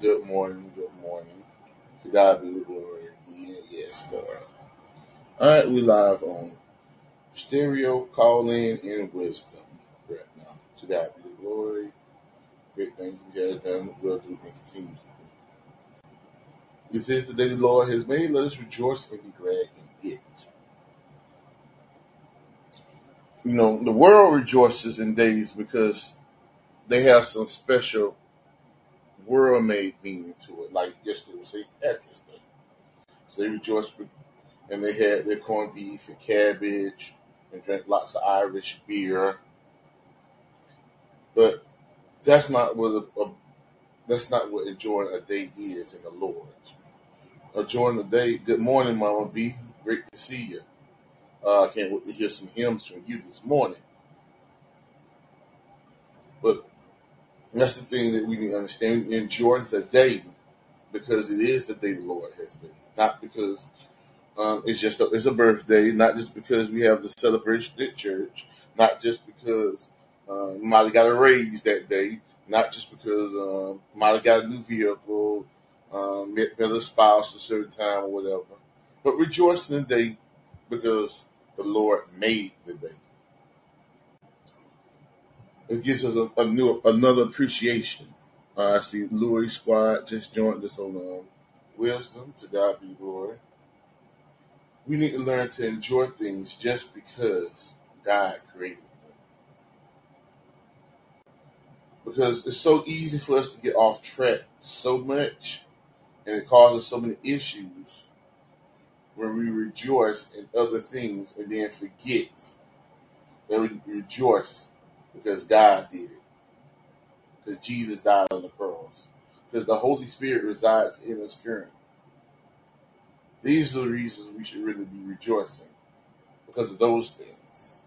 good morning, good morning. To God be the glory. Yes, Lord. All right, we live on stereo, Callin, and wisdom right now. To God be the glory. Great things He has done, will do, and continue to do. This is the day the Lord has made. Let us rejoice and be glad in it. You know, the world rejoices in days because they have some special world made meaning to it. Like yesterday was St. Patrick's Day. So they rejoiced and they had their corned beef and cabbage and drank lots of Irish beer. But that's not what a, a that's not what enjoying a day is in the Lord. Enjoying the day. Good morning, Mama B. Great to see you. Uh, I can't wait to hear some hymns from you this morning. But that's the thing that we need to understand. Enjoy the day because it is the day the Lord has made, not because um, it's just a, it's a birthday, not just because we have the celebration at church, not just because uh, might have got a raise that day, not just because um, might have got a new vehicle, um, met, a spouse a certain time or whatever, but rejoice in the day because the Lord made the day. It gives us a, a new another appreciation. Uh, I see Louis Squad just joined us on um, Wisdom. To God be glory. We need to learn to enjoy things just because God created them. Because it's so easy for us to get off track so much, and it causes so many issues when we rejoice in other things and then forget that we rejoice because God did it. Because Jesus died on the cross. Because the Holy Spirit resides in us currently. These are the reasons we should really be rejoicing because of those things.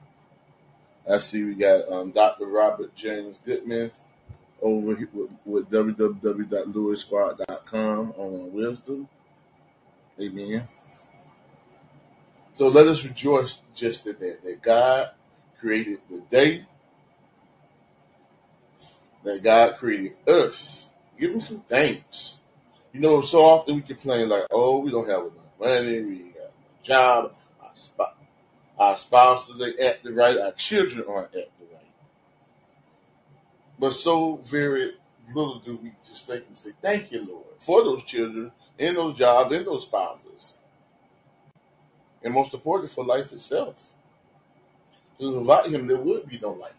I see we got um, Dr. Robert James Goodman over here with, with www.lewisquad.com on wisdom. Amen. So let us rejoice just in that, that God created the day, that God created us. Give him some thanks. You know, so often we complain like, oh, we don't have enough money, we ain't got a job, our, sp- our spouses ain't acting right, our children aren't acting right. But so very little do we just think and say, thank you, Lord, for those children, and those jobs, and those spouses. And most important, for life itself. Because without him, there would be no life.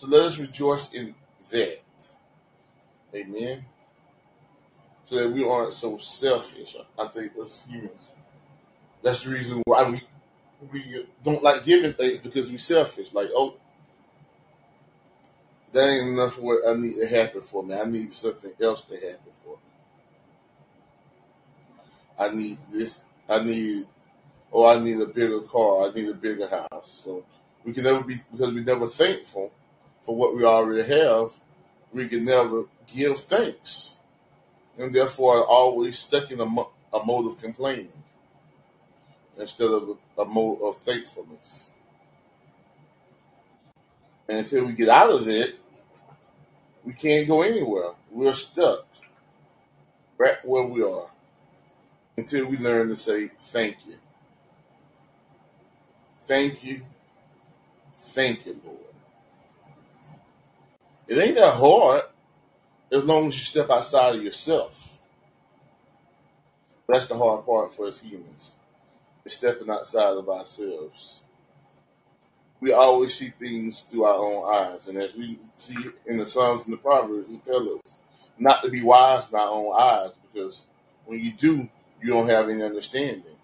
So let us rejoice in that. Amen. So that we aren't so selfish. I think as humans. That's the reason why we we don't like giving things because we're selfish. Like, oh, that ain't enough of what I need to happen for me. I need something else to happen for me. I need this. I need, oh, I need a bigger car. I need a bigger house. So we can never be because we never thankful for what we already have. We can never give thanks, and therefore are always stuck in a, mo- a mode of complaining instead of a, a mode of thankfulness. And until we get out of it, we can't go anywhere. We're stuck right where we are until we learn to say thank you, thank you, thank you, Lord. It ain't that hard as long as you step outside of yourself. That's the hard part for us humans. Stepping outside of ourselves. We always see things through our own eyes, and as we see in the Psalms and the Proverbs, it tell us not to be wise in our own eyes, because when you do, you don't have any understanding.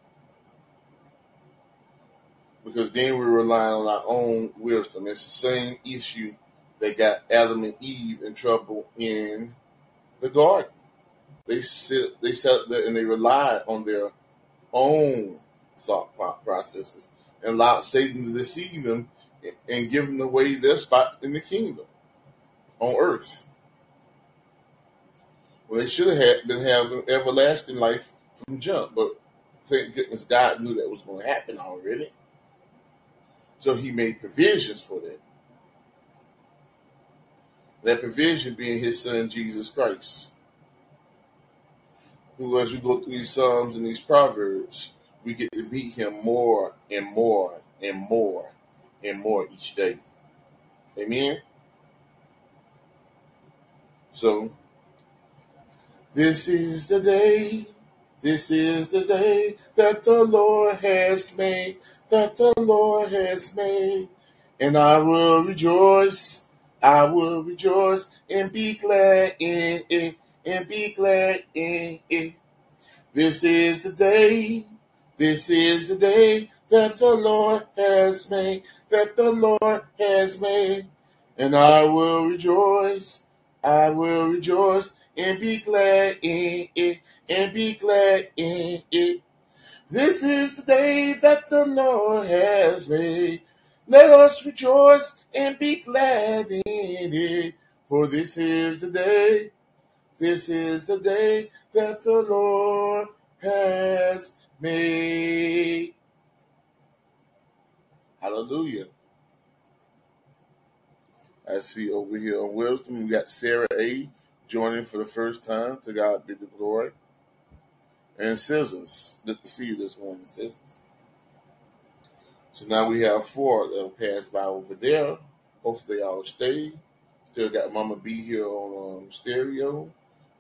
Because then we're relying on our own wisdom. It's the same issue that got Adam and Eve in trouble in the garden. They sit, they sat there and they relied on their own thought processes and allowed Satan to deceive them and- give them away their spot in the kingdom on earth. Well, they should have been having everlasting life from jump, but thank goodness God knew that was going to happen already. So he made provisions for that. That provision being his son Jesus Christ. Who as we go through these Psalms and these Proverbs, we get to meet him more and more and more and more each day. Amen. So this is the day, this is the day that the Lord has made, that the Lord has made. And I will rejoice, I will rejoice and be glad in it, and be glad in it. This is the day, this is the day that the Lord has made, that the Lord has made. And I will rejoice, I will rejoice and be glad in it, and be glad in it. This is the day that the Lord has made. Let us rejoice and be glad in it. For this is the day, this is the day that the Lord has made. Hallelujah. I see over here on Wisdom, we got Sarah A joining for the first time. To God be the glory. And Scissors. Good to see you this morning, Scissors. So now we have four that have passed by over there. Hopefully they all stay. Still got Mama B here on um, stereo.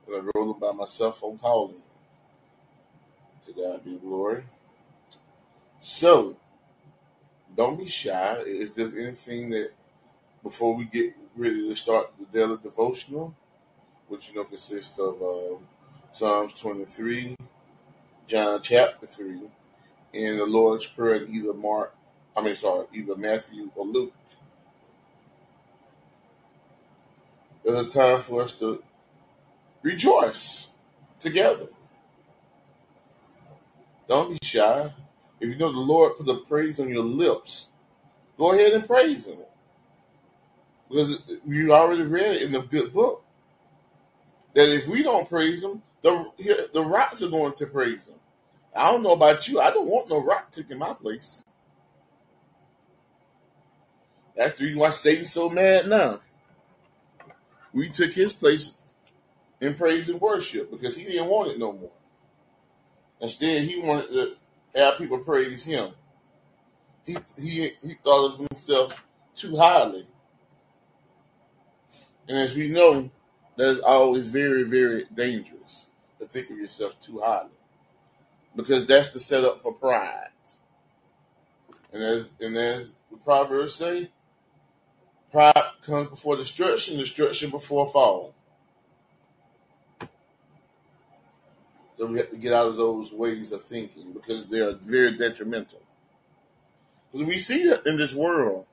And I'm rolling by myself on Callin. To God be glory. So, don't be shy. If there's anything that, before we get ready to start the daily devotional, which you know consists of um, Psalms 23, John chapter 3, and the Lord's Prayer in either Mark, I mean, sorry, either Matthew or Luke. There's a time for us to rejoice together. Don't be shy. If you know the Lord put the praise on your lips, go ahead and praise Him. Because you already read it in the book that if we don't praise Him, the the rocks are going to praise Him. I don't know about you. I don't want no rock taking my place. The reason why Satan's so mad now. We took his place in praise and worship because he didn't want it no more. Instead, he wanted to have people praise him. He he he thought of himself too highly. And as we know, that's always very, very dangerous to think of yourself too highly. Because that's the setup for pride. And as and as the Proverbs say, pride comes before destruction, destruction before fall. So we have to get out of those ways of thinking because they are very detrimental. Because we see it in this world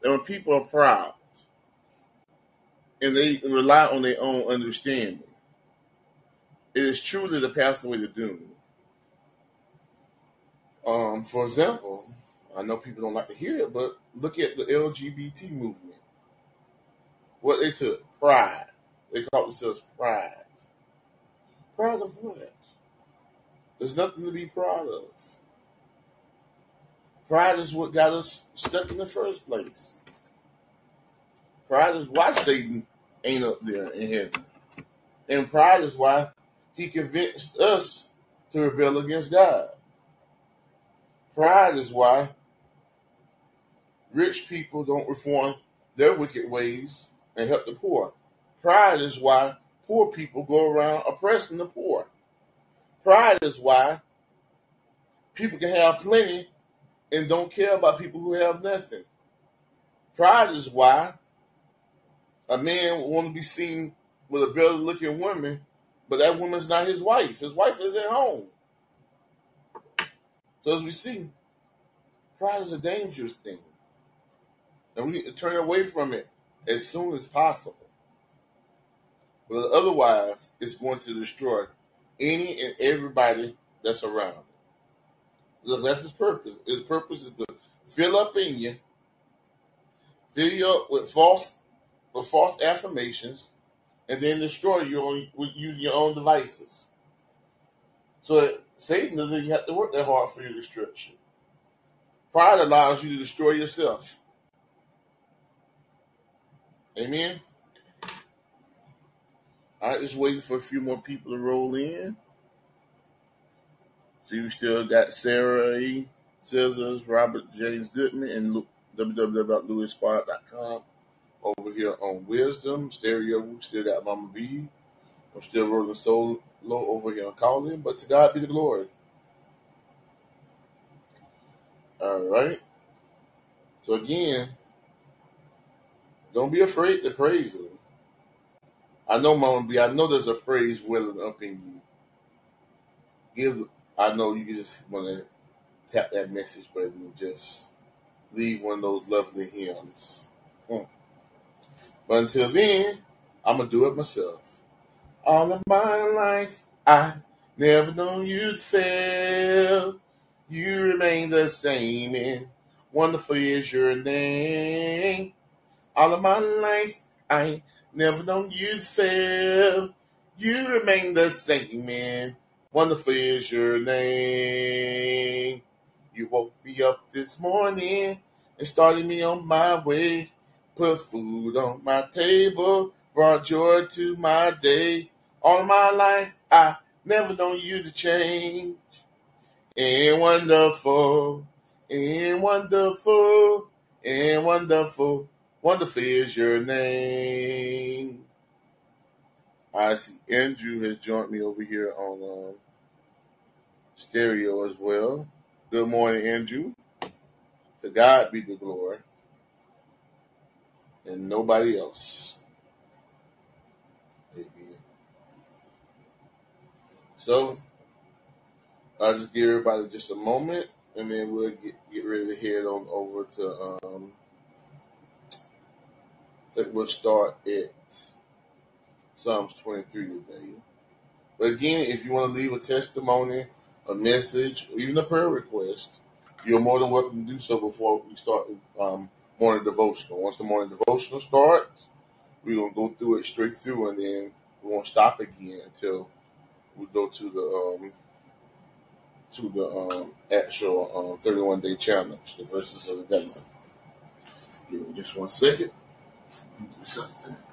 that when people are proud and they rely on their own understanding, it is truly the pathway to doom. Um, for example, I know people don't like to hear it, but look at the LGBT movement. What they took pride. They call themselves pride. Pride of what? There's nothing to be proud of. Pride is what got us stuck in the first place. Pride is why Satan ain't up there in heaven. And pride is why he convinced us to rebel against God. Pride is why rich people don't reform their wicked ways and help the poor. Pride is why poor people go around oppressing the poor. Pride is why people can have plenty and don't care about people who have nothing. Pride is why a man want to be seen with a better looking woman, but that woman's not his wife. His wife is at home. So as we see, pride is a dangerous thing. And we need to turn away from it as soon as possible. But otherwise, it's going to destroy any and everybody that's around. Because that's its purpose. Its purpose is to fill up in you, fill you up with false with false affirmations, and then destroy you on with using your own devices. So Satan doesn't have to work that hard for your destruction. Pride allows you to destroy yourself. Amen. All right, just waiting for a few more people to roll in. See, we still got Sarah E. Scissors, Robert James Goodman, and www.lewisquad.com over here on Wisdom Stereo. We still got Mama B. I'm still rolling solo over here on Callin, but to God be the glory. All right. So again, don't be afraid to praise Him. I know, Mama B. I know there's a praise welling up in you. Give. I know you just want to tap that message button and just leave one of those lovely hymns. Mm. But until then, I'm gonna do it myself. All of my life, I never known you'd fail. You remain the same, and wonderful is your name. All of my life, I never known you'd fail. You remain the same, man. wonderful is your name. You woke me up this morning and started me on my way. Put food on my table, brought joy to my day. All of my life, I never known you to change. And wonderful, and wonderful, and wonderful, wonderful is your name. I see Andrew has joined me over here on um, stereo as well. Good morning, Andrew. To God be the glory and nobody else. Amen. So I'll just give everybody just a moment and then we'll get, get ready to head on over to um think we'll start at Psalms 23 today. But again, if you want to leave a testimony, a message, or even a prayer request, you're more than welcome to do so before we start um, morning devotional. Once the morning devotional starts, we're gonna go through it straight through, and then we won't stop again until we go to the um, to the um, actual um, 31 day challenge, the verses of the day. Give me just one second. Something.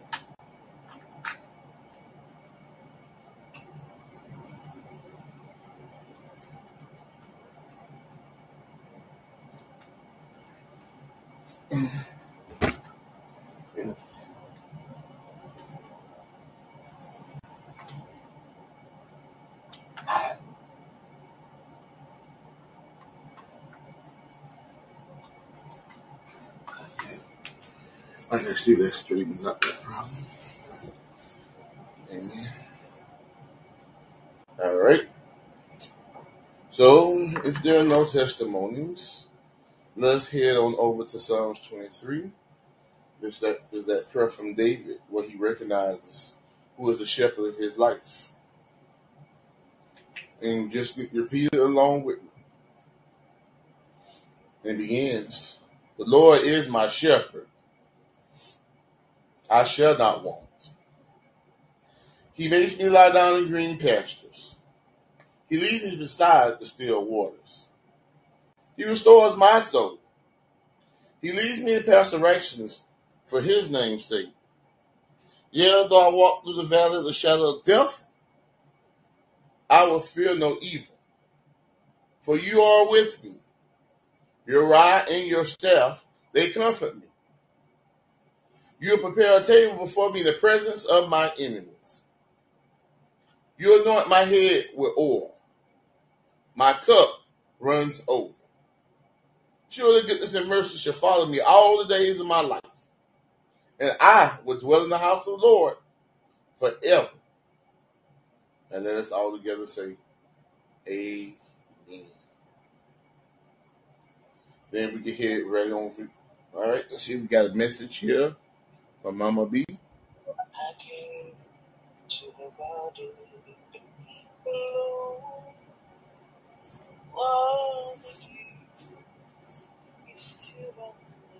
See that straightens up that problem. Amen. All right. So, if there are no testimonies, let's head on over to Psalms 23. There's that, there's that prayer from David where he recognizes who is the shepherd of his life. And just repeat it along with me. And begins, The Lord is my shepherd. I shall not want. He makes me lie down in green pastures. He leads me beside the still waters. He restores my soul. He leads me in paths of righteousness for his name's sake. Yea, though I walk through the valley of the shadow of death, I will fear no evil. For you are with me. Your rod and your staff, they comfort me. You prepare a table before me in the presence of my enemies. You anoint my head with oil. My cup runs over. Surely goodness and mercy shall follow me all the days of my life. And I will dwell in the house of the Lord forever. And let us all together say, Amen. Then we can head right on. All right, let's see. We got a message here from Mama B. I came to the body alone. All the is still on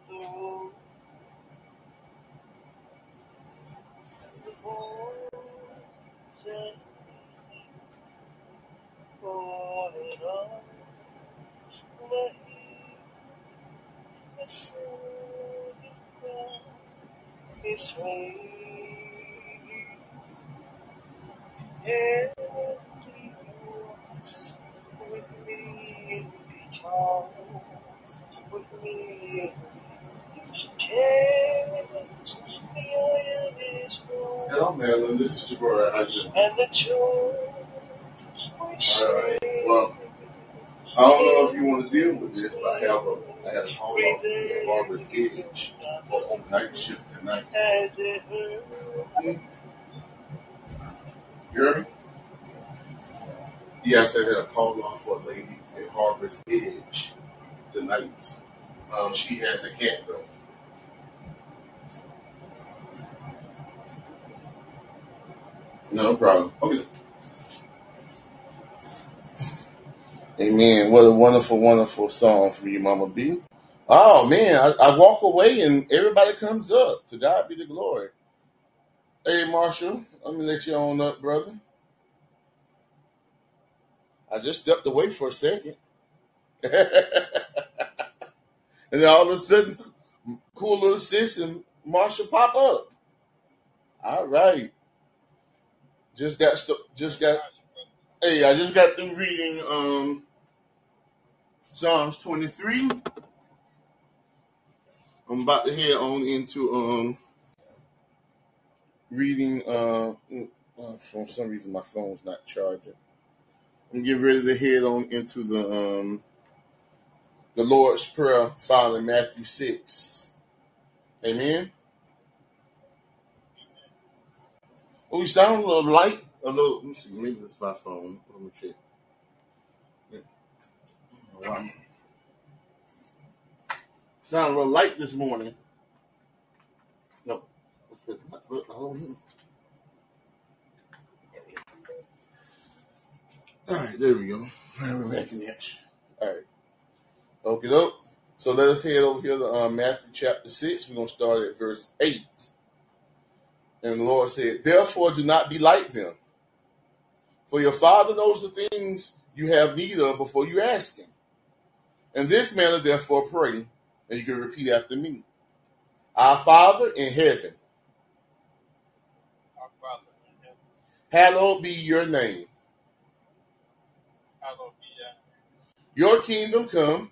the road. The bones and for it all. Where he has sold it well. He this way. With me. With me Change the oil is full. Hello, Madeline. This is Jabbar. How you? And the we All right. Well, I don't know if you want to deal with this, but I have a I have a call off at Harbor's Edge for on night shift tonight. As it hurt. You hear me? Yes, I had a call off for a lady at Harbor's Edge tonight. She has a cat though. No problem. Okay. Amen. What a wonderful, wonderful song from you, Mama B. Oh man, I, I walk away and everybody comes up. To God be the glory. Hey Marshall, let me let you on up, brother. I just stepped away for a second. and then all of a sudden, cool little sis and Marshall pop up. All right. Just got st- just got hey, I just got through reading um Psalms 23. I'm about to head on into um reading uh, uh for some reason my phone's not charging. I'm getting ready to head on into the um the Lord's Prayer found in Matthew 6. Amen. Oh, you sound a little light. A little let me see, maybe it's my phone. Let me check. Yeah. Wow. Sound a little light this morning. No. All right, there we go. We're back in the action. All right. Okay, doke. So let us head over here to uh, Matthew chapter 6. We're going to start at verse 8. And the Lord said, Therefore do not be like them, for your Father knows the things you have need of before you ask Him. In this manner, therefore, pray, and you can repeat after me. Our Father in heaven, Our Father in heaven, hallowed be your name. hallowed be name. Your come, Your kingdom come,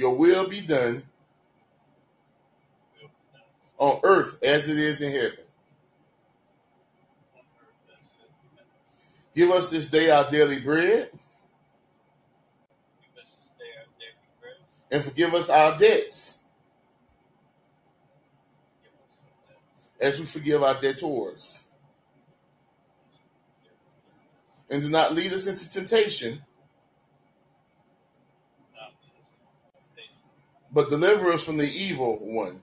your will be done on earth as it is in heaven. Give us this day our daily bread, and forgive us our debts as we forgive our debtors. And do not lead us into temptation, Not lead us into temptation, but deliver us from the evil one.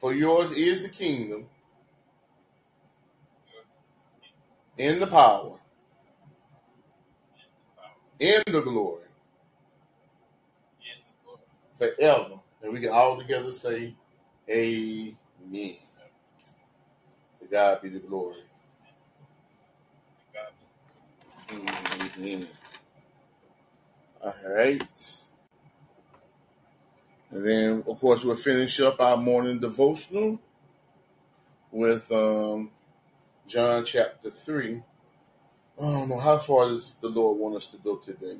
For yours is the kingdom and the power and the glory. forever. And we can all together say, Amen. To God be the glory. Amen. All right. And then, of course, we'll finish up our morning devotional with um, John chapter 3. I don't know how far does the Lord want us to go today.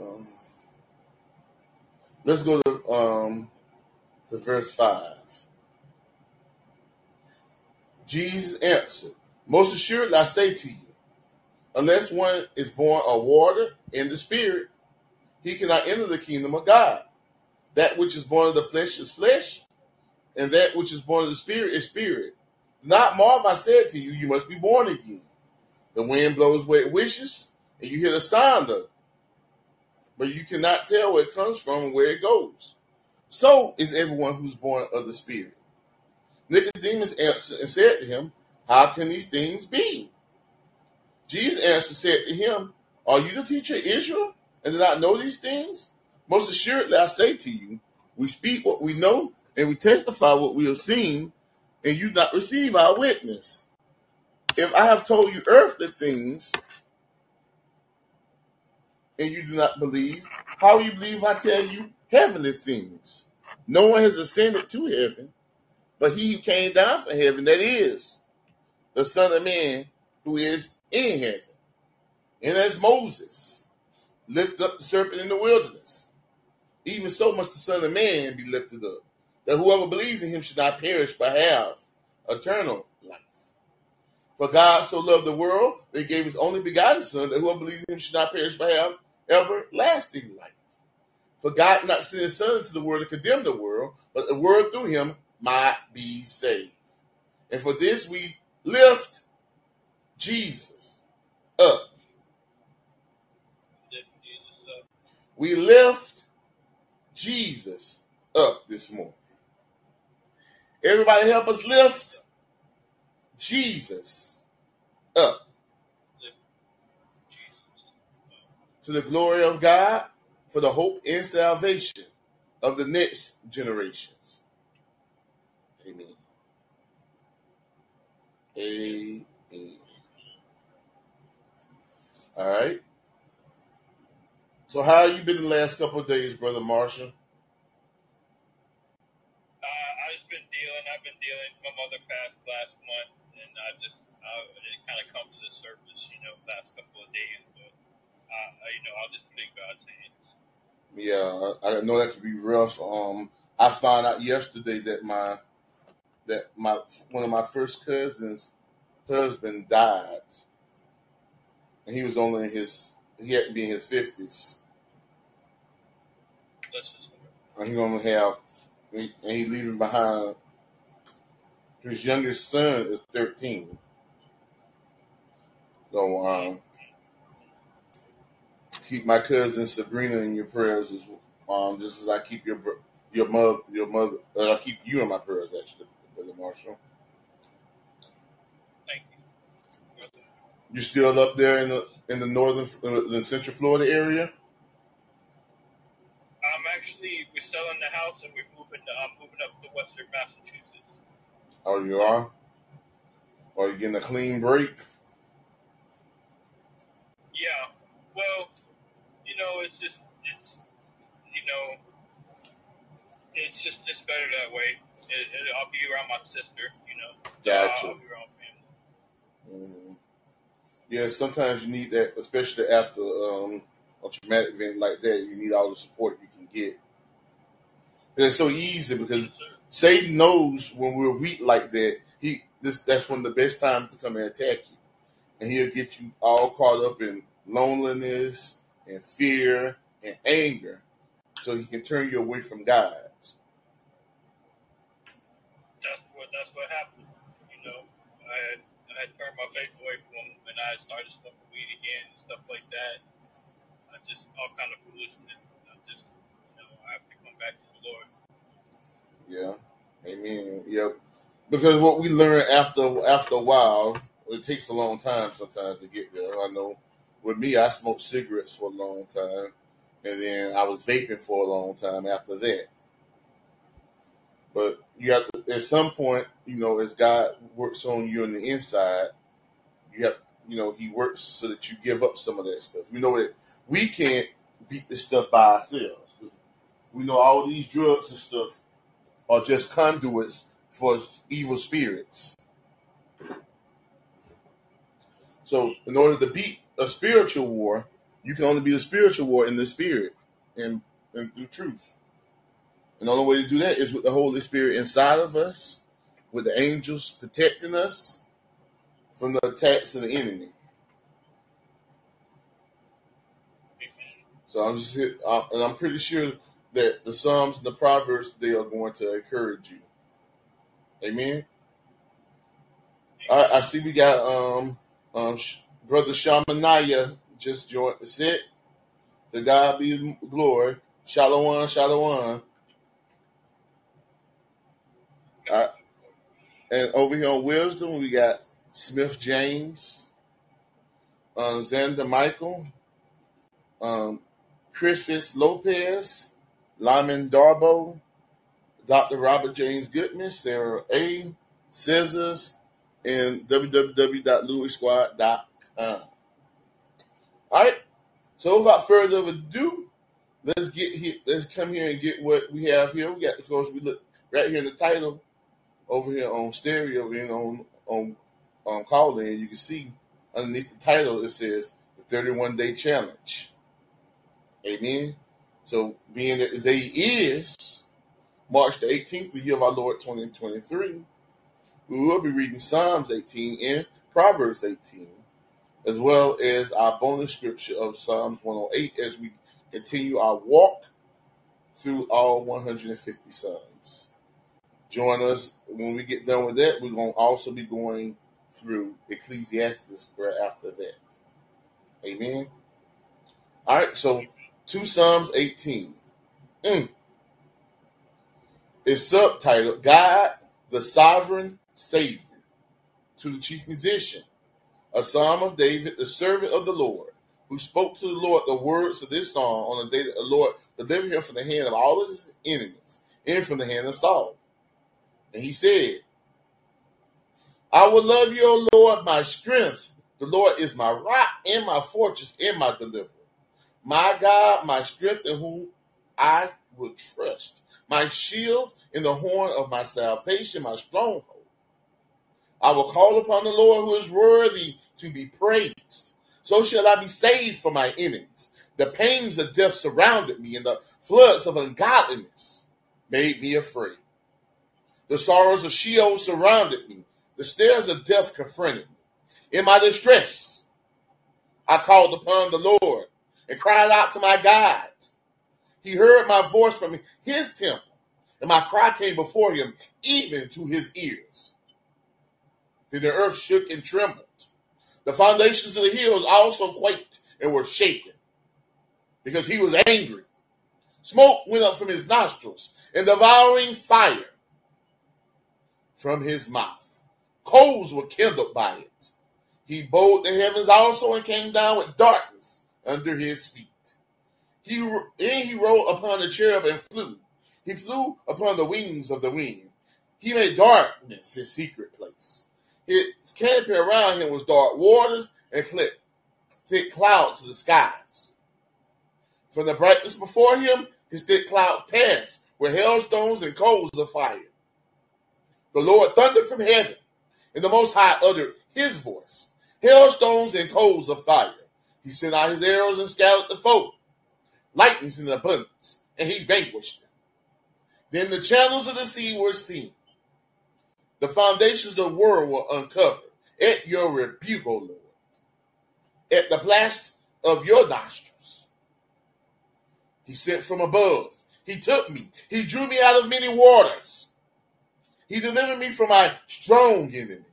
Um, let's go to, um, to verse 5. Jesus answered, Most assuredly I say to you, unless one is born of water and the Spirit, he cannot enter the kingdom of God. That which is born of the flesh is flesh, and that which is born of the Spirit is spirit. Not marvel I said to you, you must be born again. The wind blows where it wishes, and you hear the sound of it, but you cannot tell where it comes from and where it goes. So is everyone who's born of the Spirit. Nicodemus answered and said to him, How can these things be? Jesus answered and said to him, Are you the teacher of Israel and do not know these things? Most assuredly I say to you, we speak what we know and we testify what we have seen, and you do not receive our witness. If I have told you earthly things and you do not believe? How will you believe I tell you heavenly things? No one has ascended to heaven, but he who came down from heaven, that is the Son of Man who is in heaven. And as Moses lifted up the serpent in the wilderness, even so must the Son of Man be lifted up, that whoever believes in him should not perish but have eternal life. For God so loved the world that he gave his only begotten Son, that whoever believes in him should not perish but have everlasting life. For God not sent his Son into the world to condemn the world, but the world through him might be saved. And for this we lift Jesus up. Lift Jesus up. We lift Jesus up this morning. Everybody help us lift Jesus up Lift Jesus up. to the glory of God for the hope and salvation of the next generations. Amen. Amen. All right. So how you been the last couple of days, brother Marshall? Uh, I just been dealing. I've been dealing. My mother passed last month, and I just uh, it kind of comes to the surface, you know, last couple of days. But uh, you know, I'll just put in God's hands. Yeah, I, I know that could be rough. Um, I found out yesterday that my that my one of my first cousins' husband died, and he was only in his he had to be in his fifties, and he gonna have and he, and he leaving behind his youngest son is thirteen. So um, keep my cousin Sabrina in your prayers as um just as I keep your your mother your mother uh, I keep you in my prayers actually, brother Marshall. thank you. brother. You still up there in the in the northern uh, the central Florida area? I'm actually we're selling the house and we're moving. I'm moving up to Western Massachusetts. Oh, you are. Are you getting a clean break? Yeah. Well, you know, it's just it's you know, it's just it's better that way. It, it, I'll be around my sister. You know. Gotcha. I'll be around family. Mhm. Yeah, sometimes you need that, especially after um, a traumatic event like that. You need all the support you can get. And it's so easy because Satan knows when we're weak like that. He this that's one of the best times to come and attack you, and he'll get you all caught up in loneliness and fear and anger, so he can turn you away from God. That's what that's what happened. You know, I had I had turned my faith away I started smoking weed again and stuff like that. I just all kind of foolishness. I just you know I have to come back to the Lord. Yeah, Amen. Yep. Because what we learn after after a while, it takes a long time sometimes to get there. I know with me, I smoked cigarettes for a long time, and then I was vaping for a long time after that. But you have to, at some point, you know, as God works on you on the inside, you have, you know, He works so that you give up some of that stuff. We know that we can't beat this stuff by ourselves. We know all these drugs and stuff are just conduits for evil spirits. So, in order to beat a spiritual war, you can only beat a spiritual war in the spirit and, and through truth. And the only way to do that is with the Holy Spirit inside of us, with the angels protecting us from the attacks of the enemy. So I'm just here, uh, and I'm pretty sure that the Psalms and the Proverbs they are going to encourage you. Amen. Right, I see we got um um brother Shamanaya just joined the set. To God be glory. Shalom, shalom. All right. And over here on Wisdom, we got Smith James, um, Xander Michael, um, Chris Fitz Lopez, Lyman Darbo, Dr. Robert James Goodman, Sarah A. Scissors, and www.louisquad.com. All right. So without further ado, let's get here. Let's come here and get what we have here. We got of course we look right here in the title over here on stereo and on on um, Callin. You can see underneath the title it says the 31 day challenge. Amen. So being that the day is March the 18th, the year of our Lord 2023, we will be reading Psalms 18 and Proverbs 18, as well as our bonus scripture of Psalms 108 as we continue our walk through all 150 Psalms. Join us when we get done with that. We're going to also be going through Ecclesiastes right after that. Amen. All right, so two Psalms 18. Mm. It's subtitled God, the Sovereign Savior, to the chief musician, a psalm of David, the servant of the Lord, who spoke to the Lord the words of this song on the day that the Lord delivered him from the hand of all his enemies and from the hand of Saul. And he said, I will love you, O Lord, my strength. The Lord is my rock and my fortress and my deliverer. My God, my strength in whom I will trust. My shield in the horn of my salvation, my stronghold. I will call upon the Lord who is worthy to be praised. So shall I be saved from my enemies. The pains of death surrounded me, and the floods of ungodliness made me afraid. The sorrows of Sheol surrounded me. The snares of death confronted me. In my distress, I called upon the Lord and cried out to my God. He heard my voice from his temple, and my cry came before him, even to his ears. Then the earth shook and trembled. The foundations of the hills also quaked and were shaken because he was angry. Smoke went up from his nostrils and devouring fire from his mouth. Coals were kindled by it. He bowed the heavens also and came down with darkness under his feet. He and he rode upon the cherub and flew. He flew upon the wings of the wind. He made darkness his secret place. His camping around him was dark waters and thick clouds to the skies. From the brightness before him, his thick cloud passed with hailstones and coals of fire. The Lord thundered from heaven, and the Most High uttered his voice. Hailstones and coals of fire. He sent out his arrows and scattered the foe. Lightnings in abundance, and he vanquished them. Then the channels of the sea were seen. The foundations of the world were uncovered. At your rebuke, O Lord. At the blast of your nostrils. He sent from above. He took me. He drew me out of many waters. He delivered me from my strong enemy,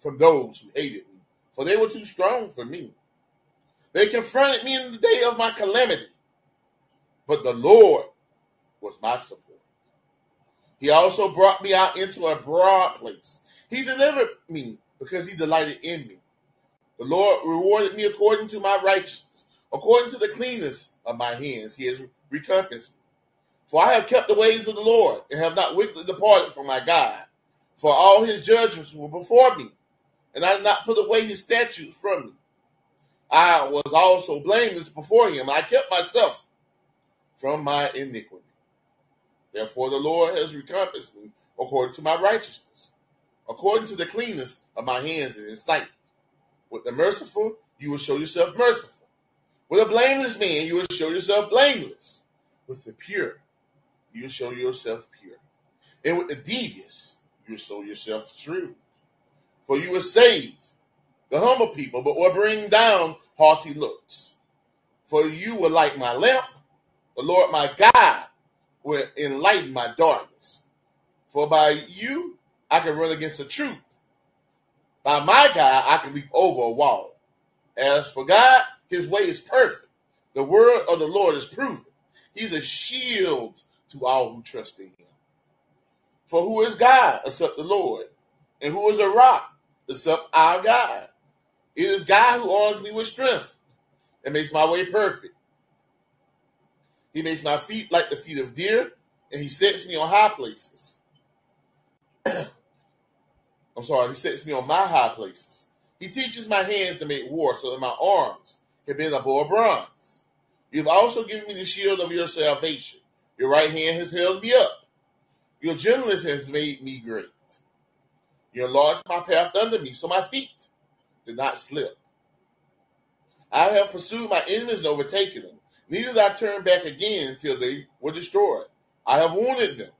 from those who hated me, for they were too strong for me. They confronted me in the day of my calamity, but the Lord was my support. He also brought me out into a broad place. He delivered me because he delighted in me. The Lord rewarded me according to my righteousness, according to the cleanness of my hands. He has recompensed me. For I have kept the ways of the Lord and have not wickedly departed from my God. For all his judgments were before me, and I did not put away his statutes from me. I was also blameless before him. I kept myself from my iniquity. Therefore, the Lord has recompensed me according to my righteousness, according to the cleanness of my hands in his sight. With the merciful, you will show yourself merciful. With a blameless man, you will show yourself blameless. With the pure, you show yourself pure. And with the devious, you show yourself shrewd. For you will save the humble people, but will bring down haughty looks. For you will light my lamp. The Lord my God will enlighten my darkness. For by you I can run against the truth. By my God I can leap over a wall. As for God, his way is perfect. The word of the Lord is proven. He's a shield to all who trust in him. For who is God except the Lord? And who is a rock except our God? It is God who arms me with strength and makes my way perfect. He makes my feet like the feet of deer, and he sets me on high places. I'm sorry, he sets me on my high places. He teaches my hands to make war so that my arms can bend of bronze. You have also given me the shield of your salvation. Your right hand has held me up. Your gentleness has made me great. You enlarged my path under me, so my feet did not slip. I have pursued my enemies and overtaken them. Neither did I turn back again until they were destroyed. I have wounded them,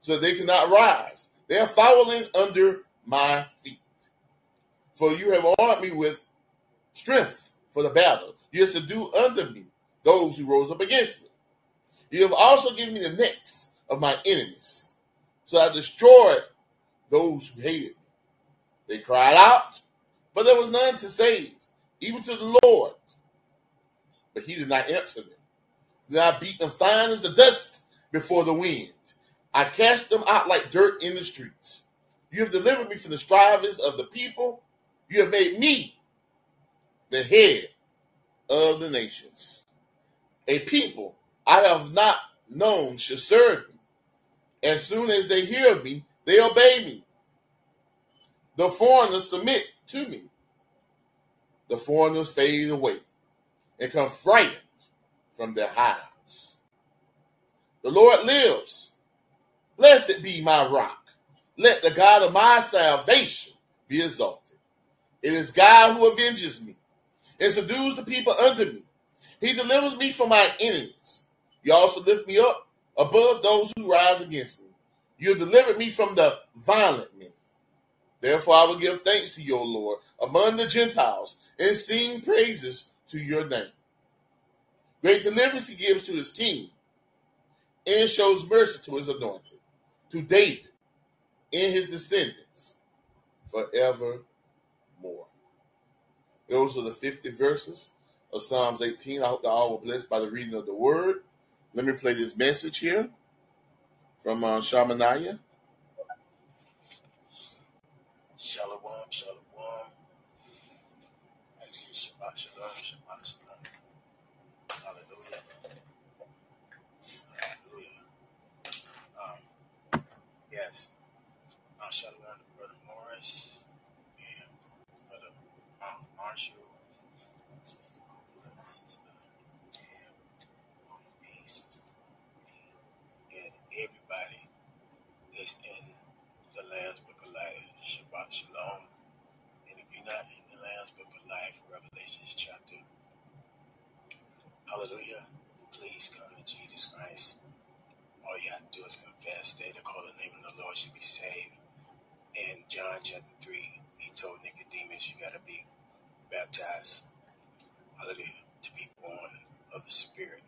so they cannot rise. They are falling under my feet. For you have armed me with strength for the battle. You have subdued under me those who rose up against me. You have also given me the necks of my enemies. So I destroyed those who hated me. They cried out, but there was none to save, even to the Lord. But he did not answer them. Then I beat them fine as the dust before the wind. I cast them out like dirt in the streets. You have delivered me from the strivings of the people. You have made me the head of the nations. A people I have not known shall serve me. As soon as they hear of me, they obey me. The foreigners submit to me. The foreigners fade away and come frightened from their hives. The Lord lives. Blessed be my rock. Let the God of my salvation be exalted. It is God who avenges me and subdues the people under me. He delivers me from my enemies. You also lift me up above those who rise against me. You delivered me from the violent men. Therefore, I will give thanks to your Lord among the Gentiles and sing praises to your name. Great deliverance he gives to his king and shows mercy to his anointed, to David and his descendants forevermore. Those are the 50 verses of Psalms 18. I hope that all were blessed by the reading of the word. Let me play this message here from uh, Shamaniah. Shalom, shalom. Actually, Shabbat shalom, Shabbat shalom. Hallelujah. Hallelujah. Um, yes. Uh, shalom to Brother Morris and Brother um, Marshall, Sister Cooper, Sister Tam, Mama B, Sister B, and everybody that's in the Lamb's Book of Life. Shabbat shalom. And if you're not in the Lamb's Book of Life, Revelation chapter, hallelujah, please come to Jesus Christ. All you have to do is confess, stay to call the name of the Lord, should be saved. In John chapter 3, he told Nicodemus, you got to be baptized, hallelujah, to be born of the Spirit.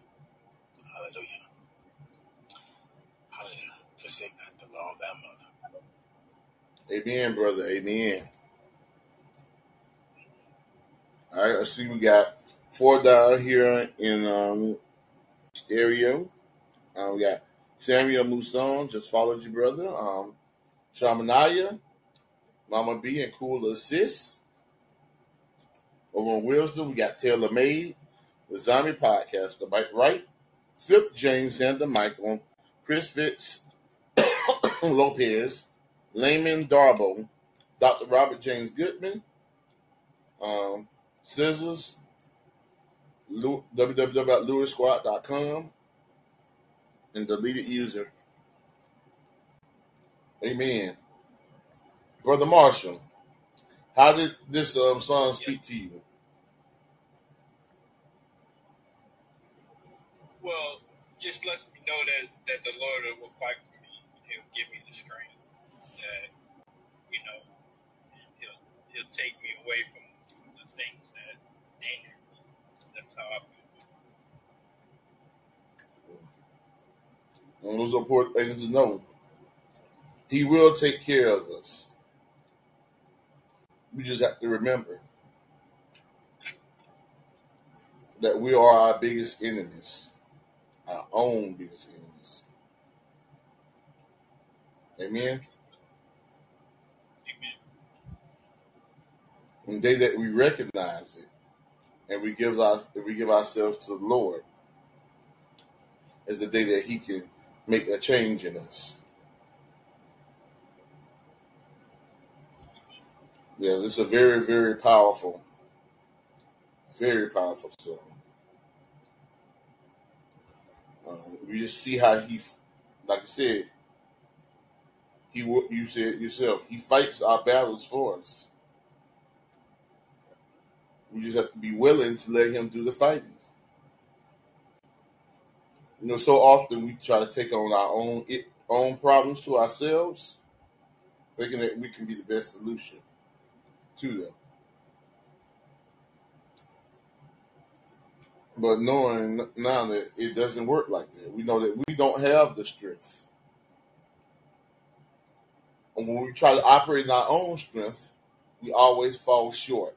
Hallelujah. Hallelujah. Forsake not the law of thy mother. Amen, brother. Amen. All right, let's see what we got four down here in um, stereo. Uh, we got Samuel Muson, just followed you, brother. Um, Shamanaya, Mama B, and Cool Assist. Over on Wisdom, we got Taylor Made, the Zombie Podcast, the Mike Wright, Slip James Sander Michael, Chris Fitz, Lopez, Layman Darbo, Dr. Robert James Goodman, um, Scissors, Lu- www.lewisquad.com, and deleted user. Amen. Brother Marshall, how did this um, song speak to you? Well, just lets me know that, that the Lord will fight for me. He'll give me the strength. That you know, he'll he'll take me away from the things that danger me. That's how I feel. And those are important things to know. He will take care of us. We just have to remember that we are our biggest enemies, our own biggest enemies. Amen. Amen. And the day that we recognize it and we give our and we give ourselves to the Lord is the day that He can make a change in us. Yeah, this is a very, very powerful, very powerful song. Um, you just see how he, like I said, he you said yourself, he fights our battles for us. We just have to be willing to let him do the fighting. You know, so often we try to take on our own it, own problems to ourselves, thinking that we can be the best solution to them. But knowing now that it doesn't work like that, we know that we don't have the strength. And when we try to operate in our own strength, we always fall short.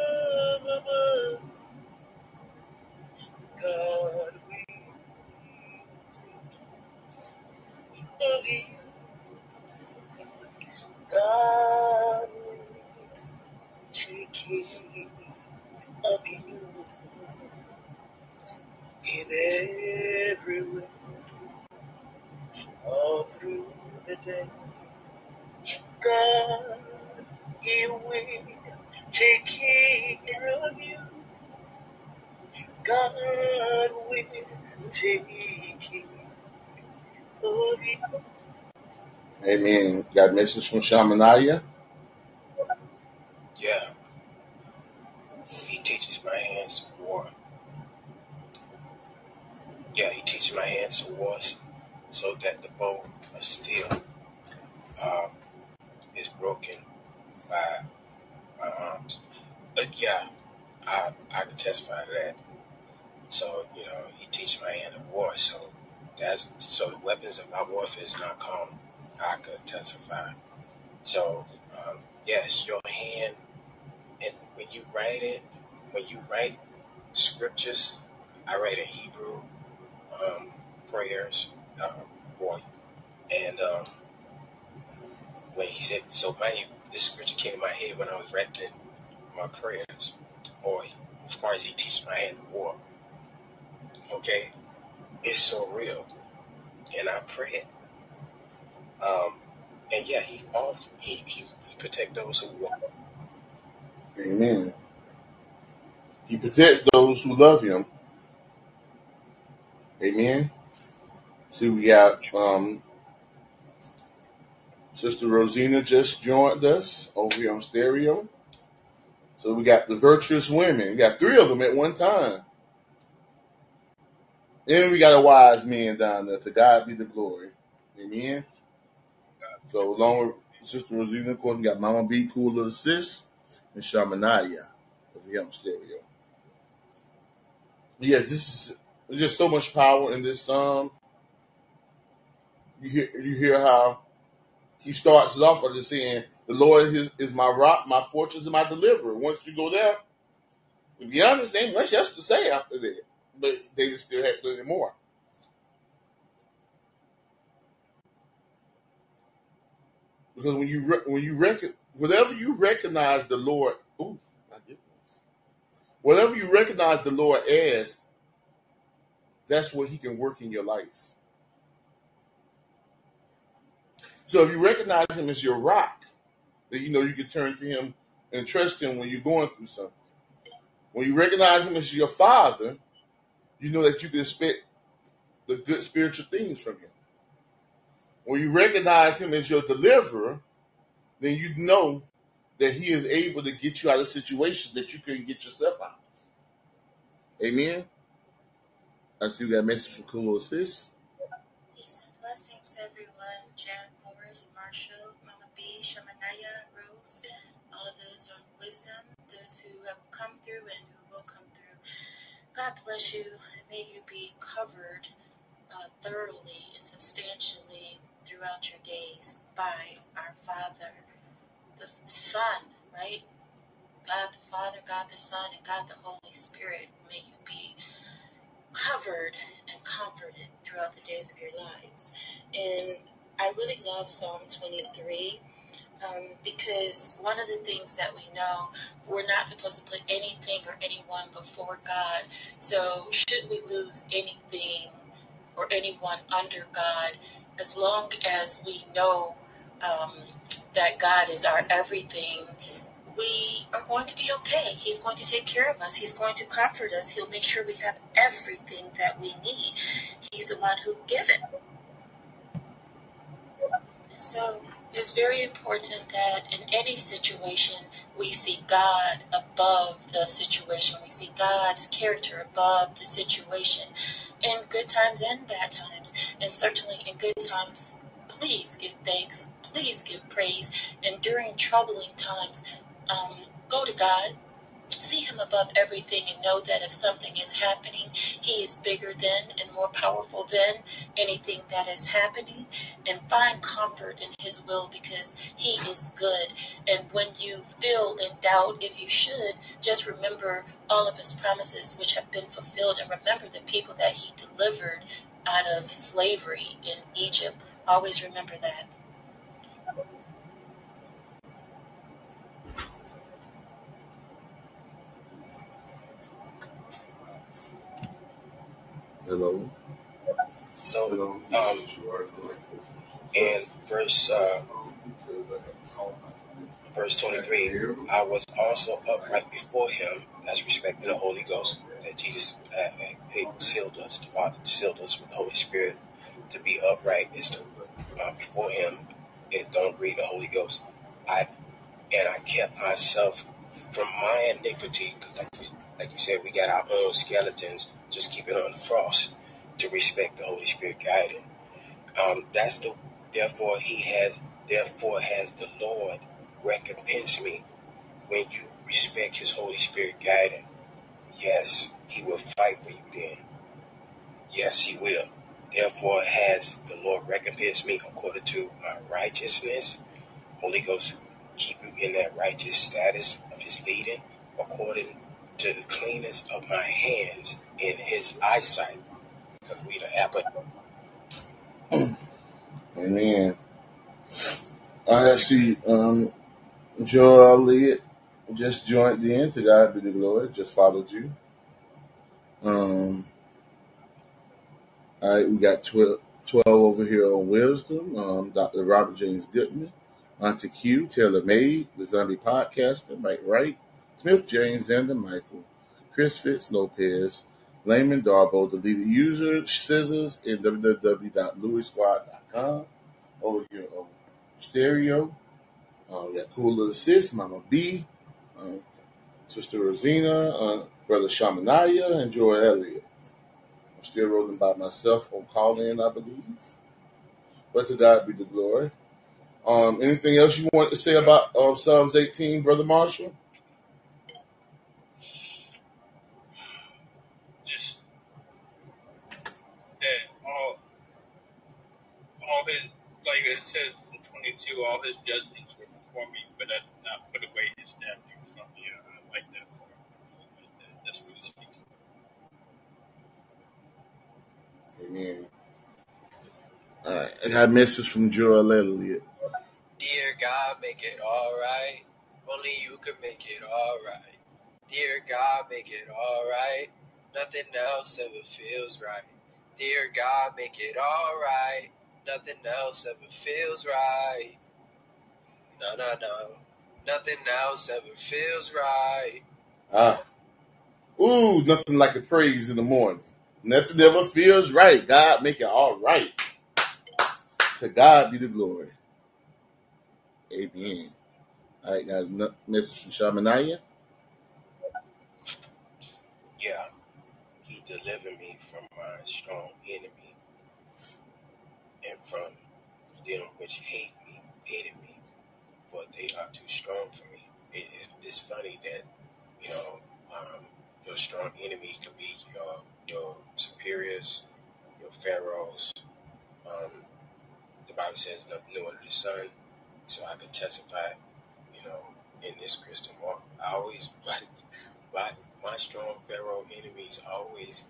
God you. God take of you in every way, all through the day. God, take care of you. God will take care of you. Amen. Got a message from Shamanaya. Yeah, He teaches my hands to war. Yeah, He teaches my hands to war so that the bow of steel um, is broken by my arms. But yeah, I, I can testify to that. So, you know, he teaches my hand of war. So that's so the weapons of my warfare is not calm. I could testify. So, um, yes, your hand, and when you write it, when you write scriptures, I write in Hebrew um, prayers, um, boy, and um, when he said, so my this scripture came to my head when I was writing my prayers. Boy, as far as he teaches my hand of war, okay, it's so real, and I pray it. Um, and yeah, he all he, he he protect those who walk. Amen. He protects those who love him. Amen. See, we got um, Sister Rosina just joined us over here on stereo. So we got the virtuous women. We got three of them at one time. Then we got a wise man down there. To God be the glory. Amen. So along with Sister Rosina, of course, we got Mama B, Cool Little Sis, and Shamanaya over here on stereo. Yeah, this is just so much power in this song. You hear you hear how he starts it off by just saying, "The Lord is, is my rock, my fortress, and my deliverer." Once you go there, to be honest, ain't much else to say after that. But they just still have plenty more. Because when you re- when you reckon whatever you recognize the Lord, ooh, whatever you recognize the Lord as, that's what He can work in your life. So if you recognize Him as your rock, then you know you can turn to Him and trust Him when you're going through something. When you recognize Him as your Father, you know that you can expect the good spiritual things from Him. When you recognize Him as your deliverer, then you know that He is able to get you out of situations that you couldn't get yourself out. of. Amen. I see we got a message from Kulo Sis. Come through and who will come through. God bless you. May you be covered uh, thoroughly and substantially throughout your days by our Father, the Son, right? God the Father, God the Son, and God the Holy Spirit, may you be covered and comforted throughout the days of your lives. And I really love Psalm 23 um, because one of the things that we know, we're not supposed to put anything or anyone before God. So, should we lose anything or anyone under God, as long as we know um, that God is our everything, we are going to be okay. He's going to take care of us. He's going to comfort us. He'll make sure we have everything that we need. He's the one who gives it. So it's very important that in any situation we see God above the situation. We see God's character above the situation in good times and bad times. And certainly in good times, please give thanks, please give praise. And during troubling times, um, go to God, see Him above everything, and know that if something is happening, He is bigger than and more powerful than anything that is happening. And find comfort in His will because He is good. And when you feel in doubt, if you should, just remember all of His promises which have been fulfilled, and remember the people that He delivered out of slavery in Egypt. Always remember that. Hello. So, um, verse uh, verse 23, I was also upright before him as respected the Holy Ghost, that Jesus uh, he sealed us, the Father sealed us with the Holy Spirit. To be upright is to uh, before him and don't read the Holy Ghost. I and I kept myself from my iniquity, like, you- like you said, we got our own skeletons. Just keep it on the cross to respect the Holy Spirit guiding. Um, that's the therefore he has therefore has the Lord recompensed me when you respect his Holy Spirit guiding. Yes, he will fight for you then. Yes, he will. Therefore has the Lord recompensed me according to my righteousness. Holy Ghost keep you in that righteous status of his leading according to the cleanness of my hands in his eyesight. Because we the apple Amen. I see um, Joel Elliott just joined in. To God be the glory. Just followed you. Um, all right, we got 12, 12 over here on wisdom. Um, Dr. Robert James Goodman, Auntie Q, Taylor May, the Zombie Podcaster, Mike Wright, Smith James, Zander Michael, Chris Fitz Lopez, Layman Darbo, the leader user, Scissors, and www.louisquad.com. Over here on stereo. Uh, we got Cool Little Sis, Mama B, um, Sister Rosina, uh, Brother Shamanaya, and Joy Elliott. I'm still rolling by myself on call in, I believe. But to God be the glory. Um, anything else you want to say about um, Psalms 18, Brother Marshall? Just that all, all his, like it says in 22, all his judgments were before me, but I did not put away his statutes from me. I I like that part. That- That's what it speaks of. Amen. All right. I got a message from Joel Elliott. Dear God, make it alright. Only you can make it alright. Dear God, make it alright. Nothing else ever feels right. Dear God, make it alright. Nothing else ever feels right. No, no, no. Nothing else ever feels right. Ah. Ooh, nothing like a praise in the morning. Nothing ever feels right. God make it all right. To God be the glory. Amen. All right, got a message from Shamanaya. Yeah, he delivered me from my strong enemy and from them which hate me, hated me, but they are too strong for me. It, it's, funny that, you know, um, your strong enemy could be your, your superiors, your pharaohs. Um, the Bible says nothing new under the sun, so I can testify, you know, in this Christian walk. I always, but, but my strong Pharaoh enemies always,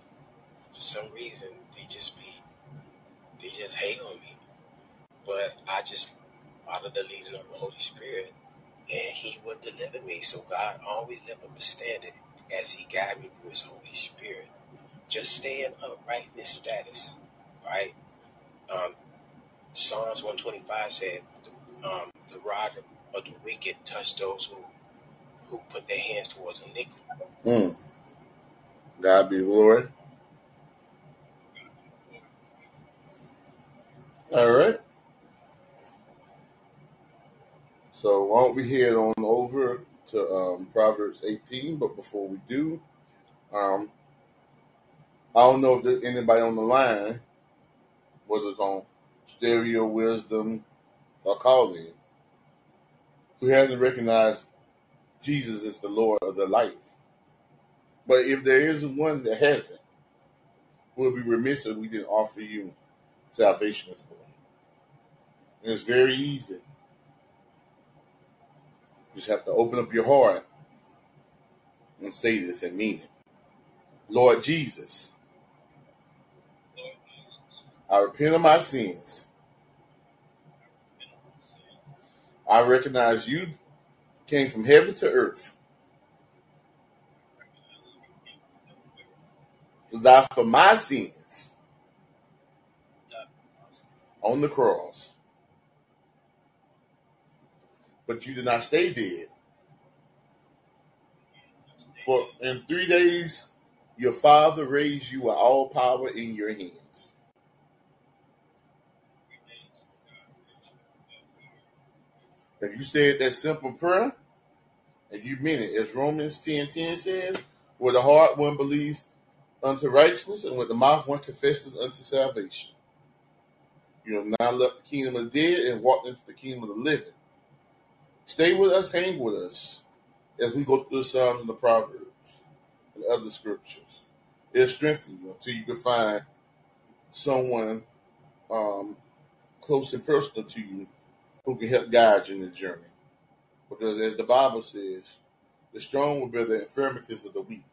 for some reason, they just be, they just hate on me. But I just follow the leading of the Holy Spirit, and He would deliver me. So God always left a standard as He guided me through His Holy Spirit. Just staying upright in this status, right? Um, Psalms 125 said, um, the rod of the wicked touch those who, who put their hands towards iniquity. Mm. God be the Lord. All right. So why don't we head on over to um, Proverbs 18? But before we do, um, I don't know if anybody on the line, whether it's on stereo, wisdom, or call in, who hasn't recognized Jesus as the Lord of their life. But if there is one that hasn't, we'll be remiss if we didn't offer you salvation as well. And it's very easy. You just have to open up your heart and say this and mean it. Lord Jesus, Lord Jesus, I repent of my sins. I recognize you came from heaven to earth to die for my sins on the cross. But you did not stay dead. For in three days, your Father raised you with all power in your hands. If you said that simple prayer, and you meant it, as Romans 10 10 says, with the heart one believes unto righteousness, and with the mouth one confesses unto salvation. You have now left the kingdom of the dead and walked into the kingdom of the living. Stay with us, hang with us, as we go through the Psalms and the Proverbs and other scriptures. It'll strengthen you until you can find someone um, close and personal to you who can help guide you in the journey. Because as the Bible says, the strong will bear the infirmities of the weak.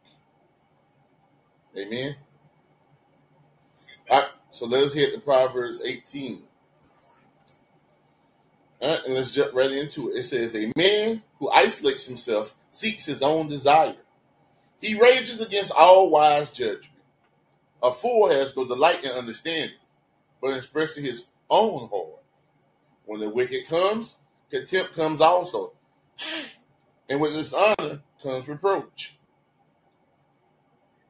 Amen. All right, so let us hit the Proverbs 18. Right, and let's jump right into it. It says, A man who isolates himself seeks his own desire. He rages against all wise judgment. A fool has no delight in understanding, but in expressing his own heart. When the wicked comes, contempt comes also. And with dishonor comes reproach.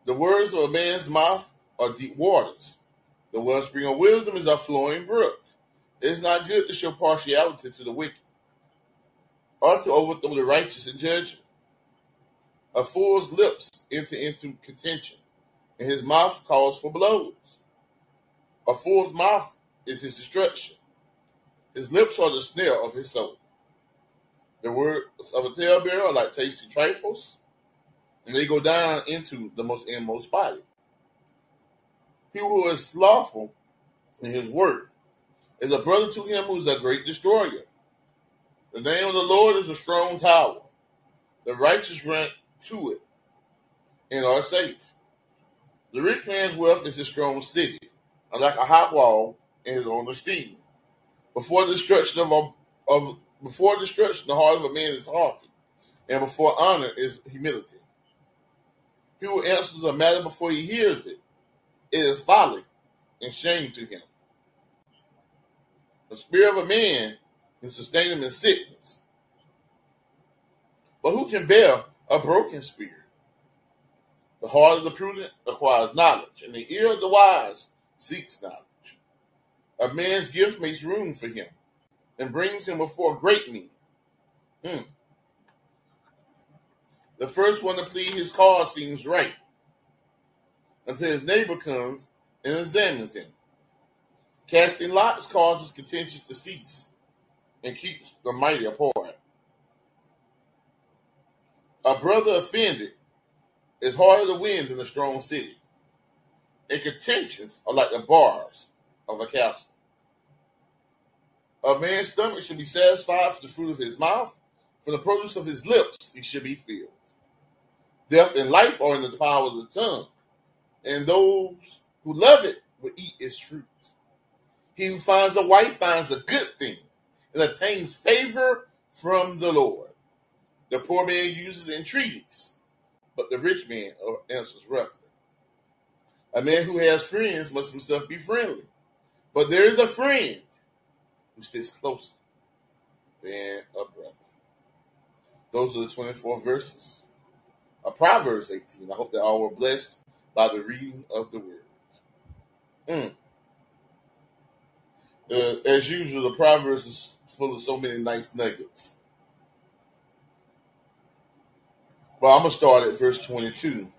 The words of a man's mouth are deep waters. The wellspring of wisdom is a flowing brook. It is not good to show partiality to the wicked, or to overthrow the righteous in judgment. A fool's lips enter into contention, and his mouth calls for blows. A fool's mouth is his destruction. His lips are the snare of his soul. The words of a talebearer are like tasty trifles, and they go down into the most inmost body. He who is slothful in his word is a brother to him who is a great destroyer. The name of the Lord is a strong tower. The righteous run to it and are safe. The rich man's wealth is a strong city, and like a hot wall in his own esteem. Before destruction of, a, of before destruction, the heart of a man is haughty, and before honor is humility. He who answers a matter before he hears it, it is folly and shame to him. The spirit of a man can sustain him in sickness, but who can bear a broken spirit? The heart of the prudent acquires knowledge, and the ear of the wise seeks knowledge. A man's gift makes room for him and brings him before great men. Hmm. The first one to plead his cause seems right until his neighbor comes and examines him. Casting lots causes contentious to cease and keeps the mighty apart. A brother offended is harder to win than a strong city, and contentions are like the bars of a castle. A man's stomach should be satisfied for the fruit of his mouth, for the produce of his lips he should be filled. Death and life are in the power of the tongue, and those who love it will eat its fruit. He who finds a wife finds a good thing and attains favor from the Lord. The poor man uses entreaties, but the rich man answers roughly. A man who has friends must himself be friendly, but there is a friend who sticks closer than a brother. Those are the 24 verses of Proverbs 18. I hope that all were blessed by the reading of the word. Mm. Uh, as usual, the Proverbs is full of so many nice nuggets. But I'm going to start at verse 22.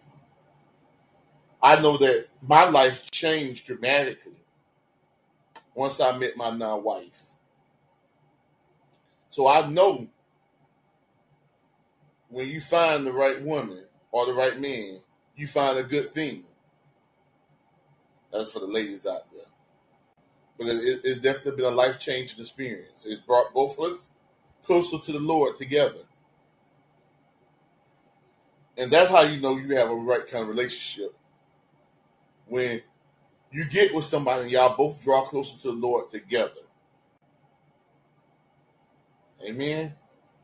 I know that my life changed dramatically once I met my now wife. So I know when you find the right woman or the right man, you find a good thing. That's for the ladies out there. Because it, it's definitely been a life changing experience. It brought both of us closer to the Lord together. And that's how you know you have a right kind of relationship. When you get with somebody and y'all both draw closer to the Lord together. Amen.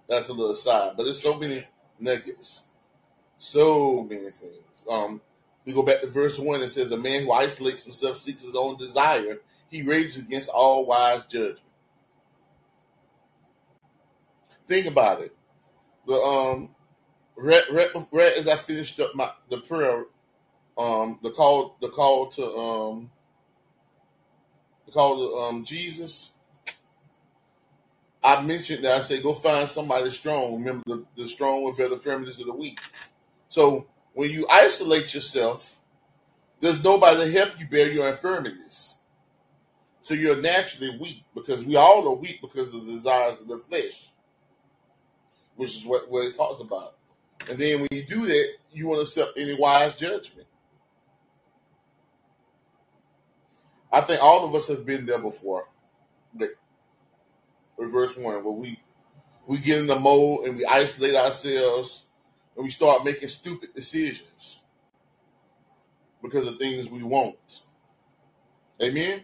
That's a little side, but there's so many nuggets, so many things. Um, we go back to verse one. It says, "A man who isolates himself seeks his own desire. He rages against all wise judgment." Think about it. The um, right, right, right as I finished up my the prayer, um, the call, the call to um, the call to um Jesus I mentioned that I said go find somebody strong. Remember, the, the strong will bear the firmness of the weak. So when you isolate yourself, there's nobody to help you bear your infirmities. So you're naturally weak because we all are weak because of the desires of the flesh, which is what, what it talks about. And then when you do that, you won't accept any wise judgment. I think all of us have been there before with verse one, where we we get in the mold and we isolate ourselves and we start making stupid decisions because of things we want. Amen.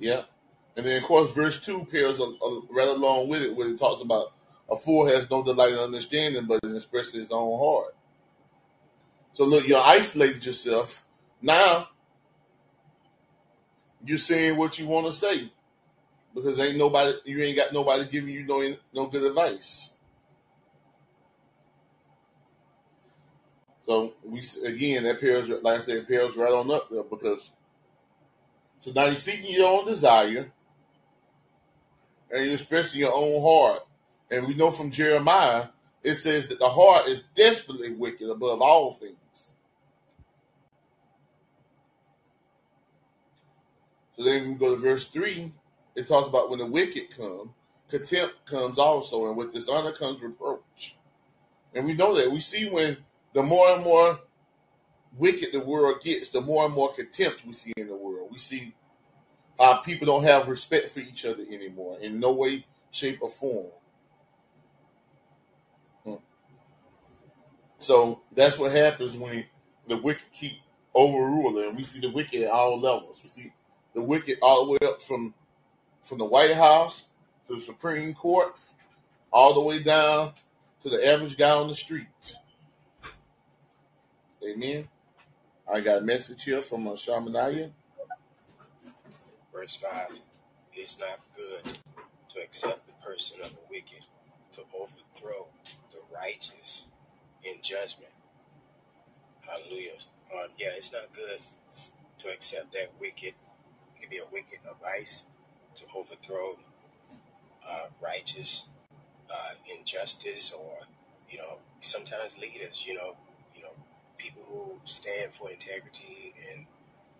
Yeah. And then, of course, verse 2 pairs a, a, right along with it, where it talks about a fool has no delight in understanding, but in expressing his own heart. So, look, you isolated yourself. Now, you're saying what you want to say because ain't nobody you ain't got nobody giving you no no good advice. So we again that pairs like I said pairs right on up there because so now you're seeking your own desire and you're expressing your own heart. And we know from Jeremiah it says that the heart is desperately wicked above all things. So then we go to verse 3, it talks about when the wicked come, contempt comes also, and with dishonor comes reproach. And we know that. We see when the more and more wicked the world gets, the more and more contempt we see in the world. We see people don't have respect for each other anymore in no way, shape, or form. Hmm. So that's what happens when the wicked keep overruling. We see the wicked at all levels. We see the wicked all the way up from from the White House to the Supreme Court, all the way down to the average guy on the street. Amen. I got a message here from uh, Shamanaya. Verse 5 It's not good to accept the person of the wicked, to overthrow the righteous in judgment. Hallelujah. Uh, yeah, it's not good to accept that wicked It can be a wicked advice to overthrow uh, righteous uh, injustice or you know sometimes leaders you know you know people who stand for integrity and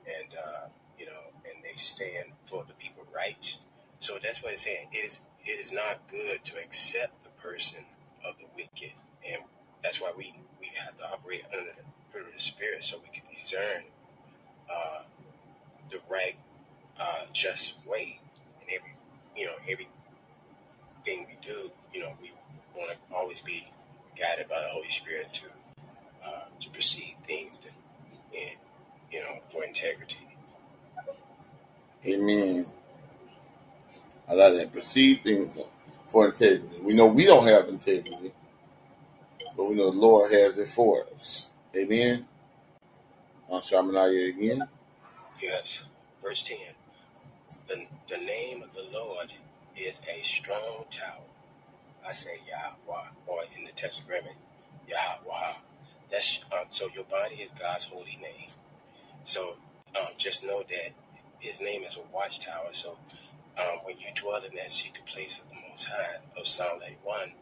and uh, you know they stand for the people rights so that's what it's saying it is it is not good to accept the person of the wicked and that's why we we have to operate under the the spirit so we can discern uh, the right uh, just way and every, you know, everything we do. You know, we want to always be guided by the Holy Spirit to uh, to perceive things that, in, you know, for integrity. Amen. Like that. Perceive things for integrity. We know we don't have integrity, but we know the Lord has it for us. Amen. On Shamanaya again. Yes. Verse 10. The, the name of the Lord is a strong tower. I say Yahweh, or in the Testament, Yahweh. That's um, so your body is God's holy name. So um, just know that His name is a watchtower. So um, when you dwell in that secret place of the Most High of Psalm 91,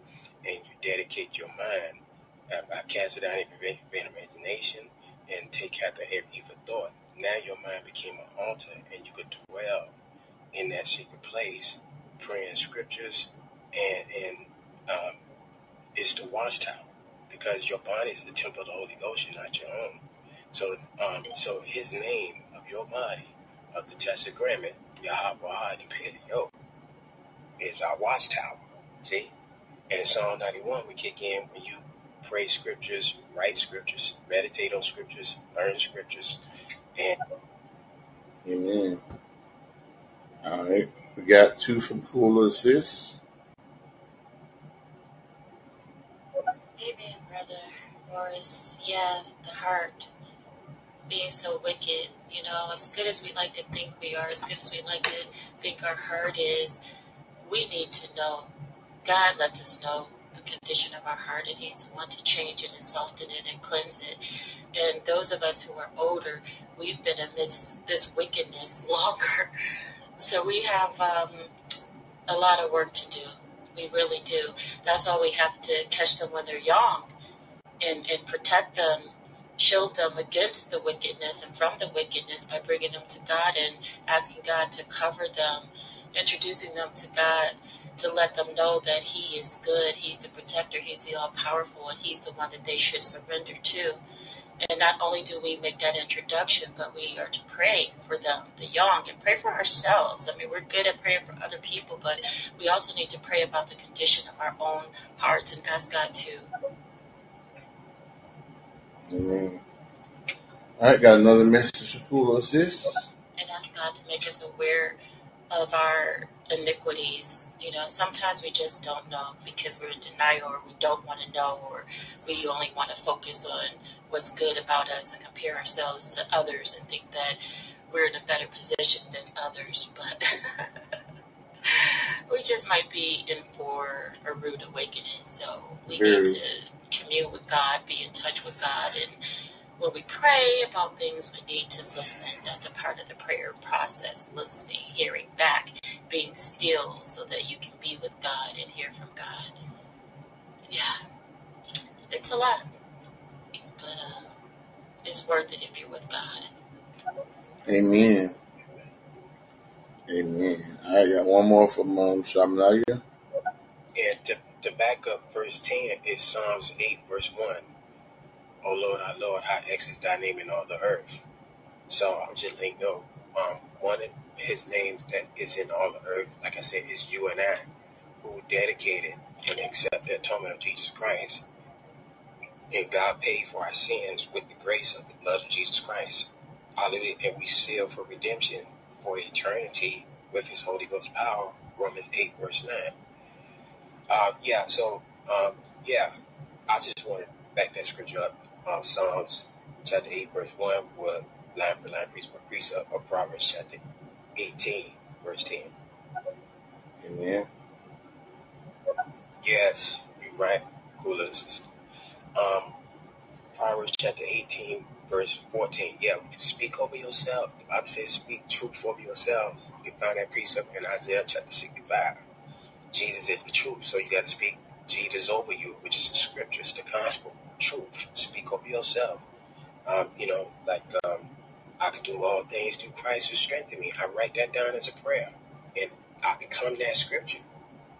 and you dedicate your mind uh, by casting down every vain imagination and take captive every evil thought, now your mind became an altar, and you could dwell in that secret place, praying scriptures, and and um, it's the watchtower because your body is the temple of the Holy Ghost, you're not your own. So, um, so His name of your body of the Testagrament, Yahweh and Paleo, is our watchtower. See, and Psalm 91 we kick in when you pray scriptures, write scriptures, meditate on scriptures, learn scriptures, and Amen. All right. We got two from Cool Assist. Amen, brother Morris. Yeah, the heart being so wicked. You know, as good as we like to think we are, as good as we like to think our heart is, we need to know. God lets us know the condition of our heart, and He's the one to change it and soften it and cleanse it. And those of us who are older, we've been amidst this wickedness longer. So we have um, a lot of work to do. We really do. That's why we have to catch them when they're young and, and protect them, shield them against the wickedness and from the wickedness by bringing them to God and asking God to cover them, introducing them to God to let them know that He is good, He's the protector, He's the all powerful, and He's the one that they should surrender to. And not only do we make that introduction, but we are to pray for them, the young, and pray for ourselves. I mean, we're good at praying for other people, but we also need to pray about the condition of our own hearts and ask God to Amen. All right. Got another message from Cool Assist. and ask God to make us aware of our iniquities. You know, sometimes we just don't know because we're in denial or we don't want to know or we only want to focus on what's good about us and compare ourselves to others and think that we're in a better position than others. But we just might be in for a rude awakening. So we Very. need to commune with God, be in touch with God, and when we pray about things, we need to listen. That's a part of the prayer process listening, hearing back, being still so that you can be with God and hear from God. Yeah, it's a lot, but uh, it's worth it if you're with God. Amen. Amen. I Got one more from um, Shamanaya. And to, to back up verse 10 is Psalms 8, verse 1. Oh Lord, our Lord, how excellent thy name in all the earth. So I'm just let you know, um, one of his names that is in all the earth, like I said, is you and I, who dedicated and accept the atonement of Jesus Christ. And God paid for our sins with the grace of the blood of Jesus Christ. Hallelujah. And we seal for redemption for eternity with his Holy Ghost power. Romans 8, verse 9. Uh, yeah, so, um, yeah, I just want to back that scripture up. Um, Psalms chapter 8, verse 1, were line for line, precept for precept, of Proverbs chapter 18, verse 10. Amen. Yes, you're right. Cool. Um, Proverbs chapter 18, verse 14. Yeah, speak over yourself. The Bible says speak truth over yourselves. You can find that precept in Isaiah chapter 65. Jesus is the truth, so you got to speak Jesus over you, which is the scriptures, the gospel, truth. Speak over yourself. Um, you know, like um, I can do all things through Christ who strengthened me. I write that down as a prayer, and I become that scripture.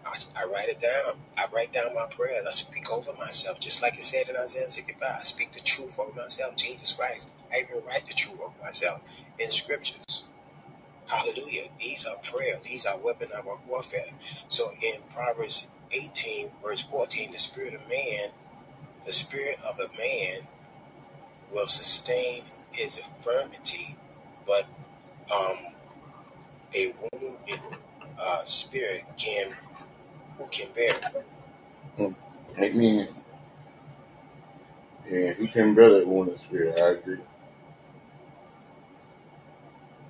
I, I write it down. I write down my prayers. I speak over myself, just like it said in Isaiah 65. I speak the truth over myself, Jesus Christ. I even write the truth over myself in scriptures. Hallelujah. These are prayers. These are weapons of our warfare. So in Proverbs 18, verse 14, the spirit of man, the spirit of a man will sustain his infirmity, but um, a wounded uh, spirit can who can bear. Hmm. Amen. Yeah, who can bear that wounded spirit? I agree.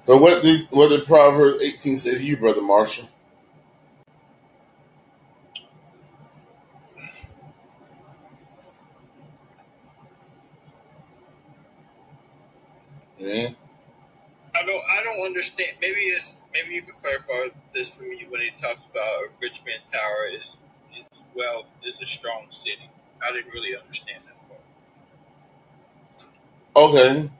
So what did what did Proverbs eighteen say to you, brother Marshall? Yeah. I don't I don't understand. Maybe it's maybe you could clarify this for me when he talks about a rich man tower is is wealth is a strong city. I didn't really understand that part. Okay.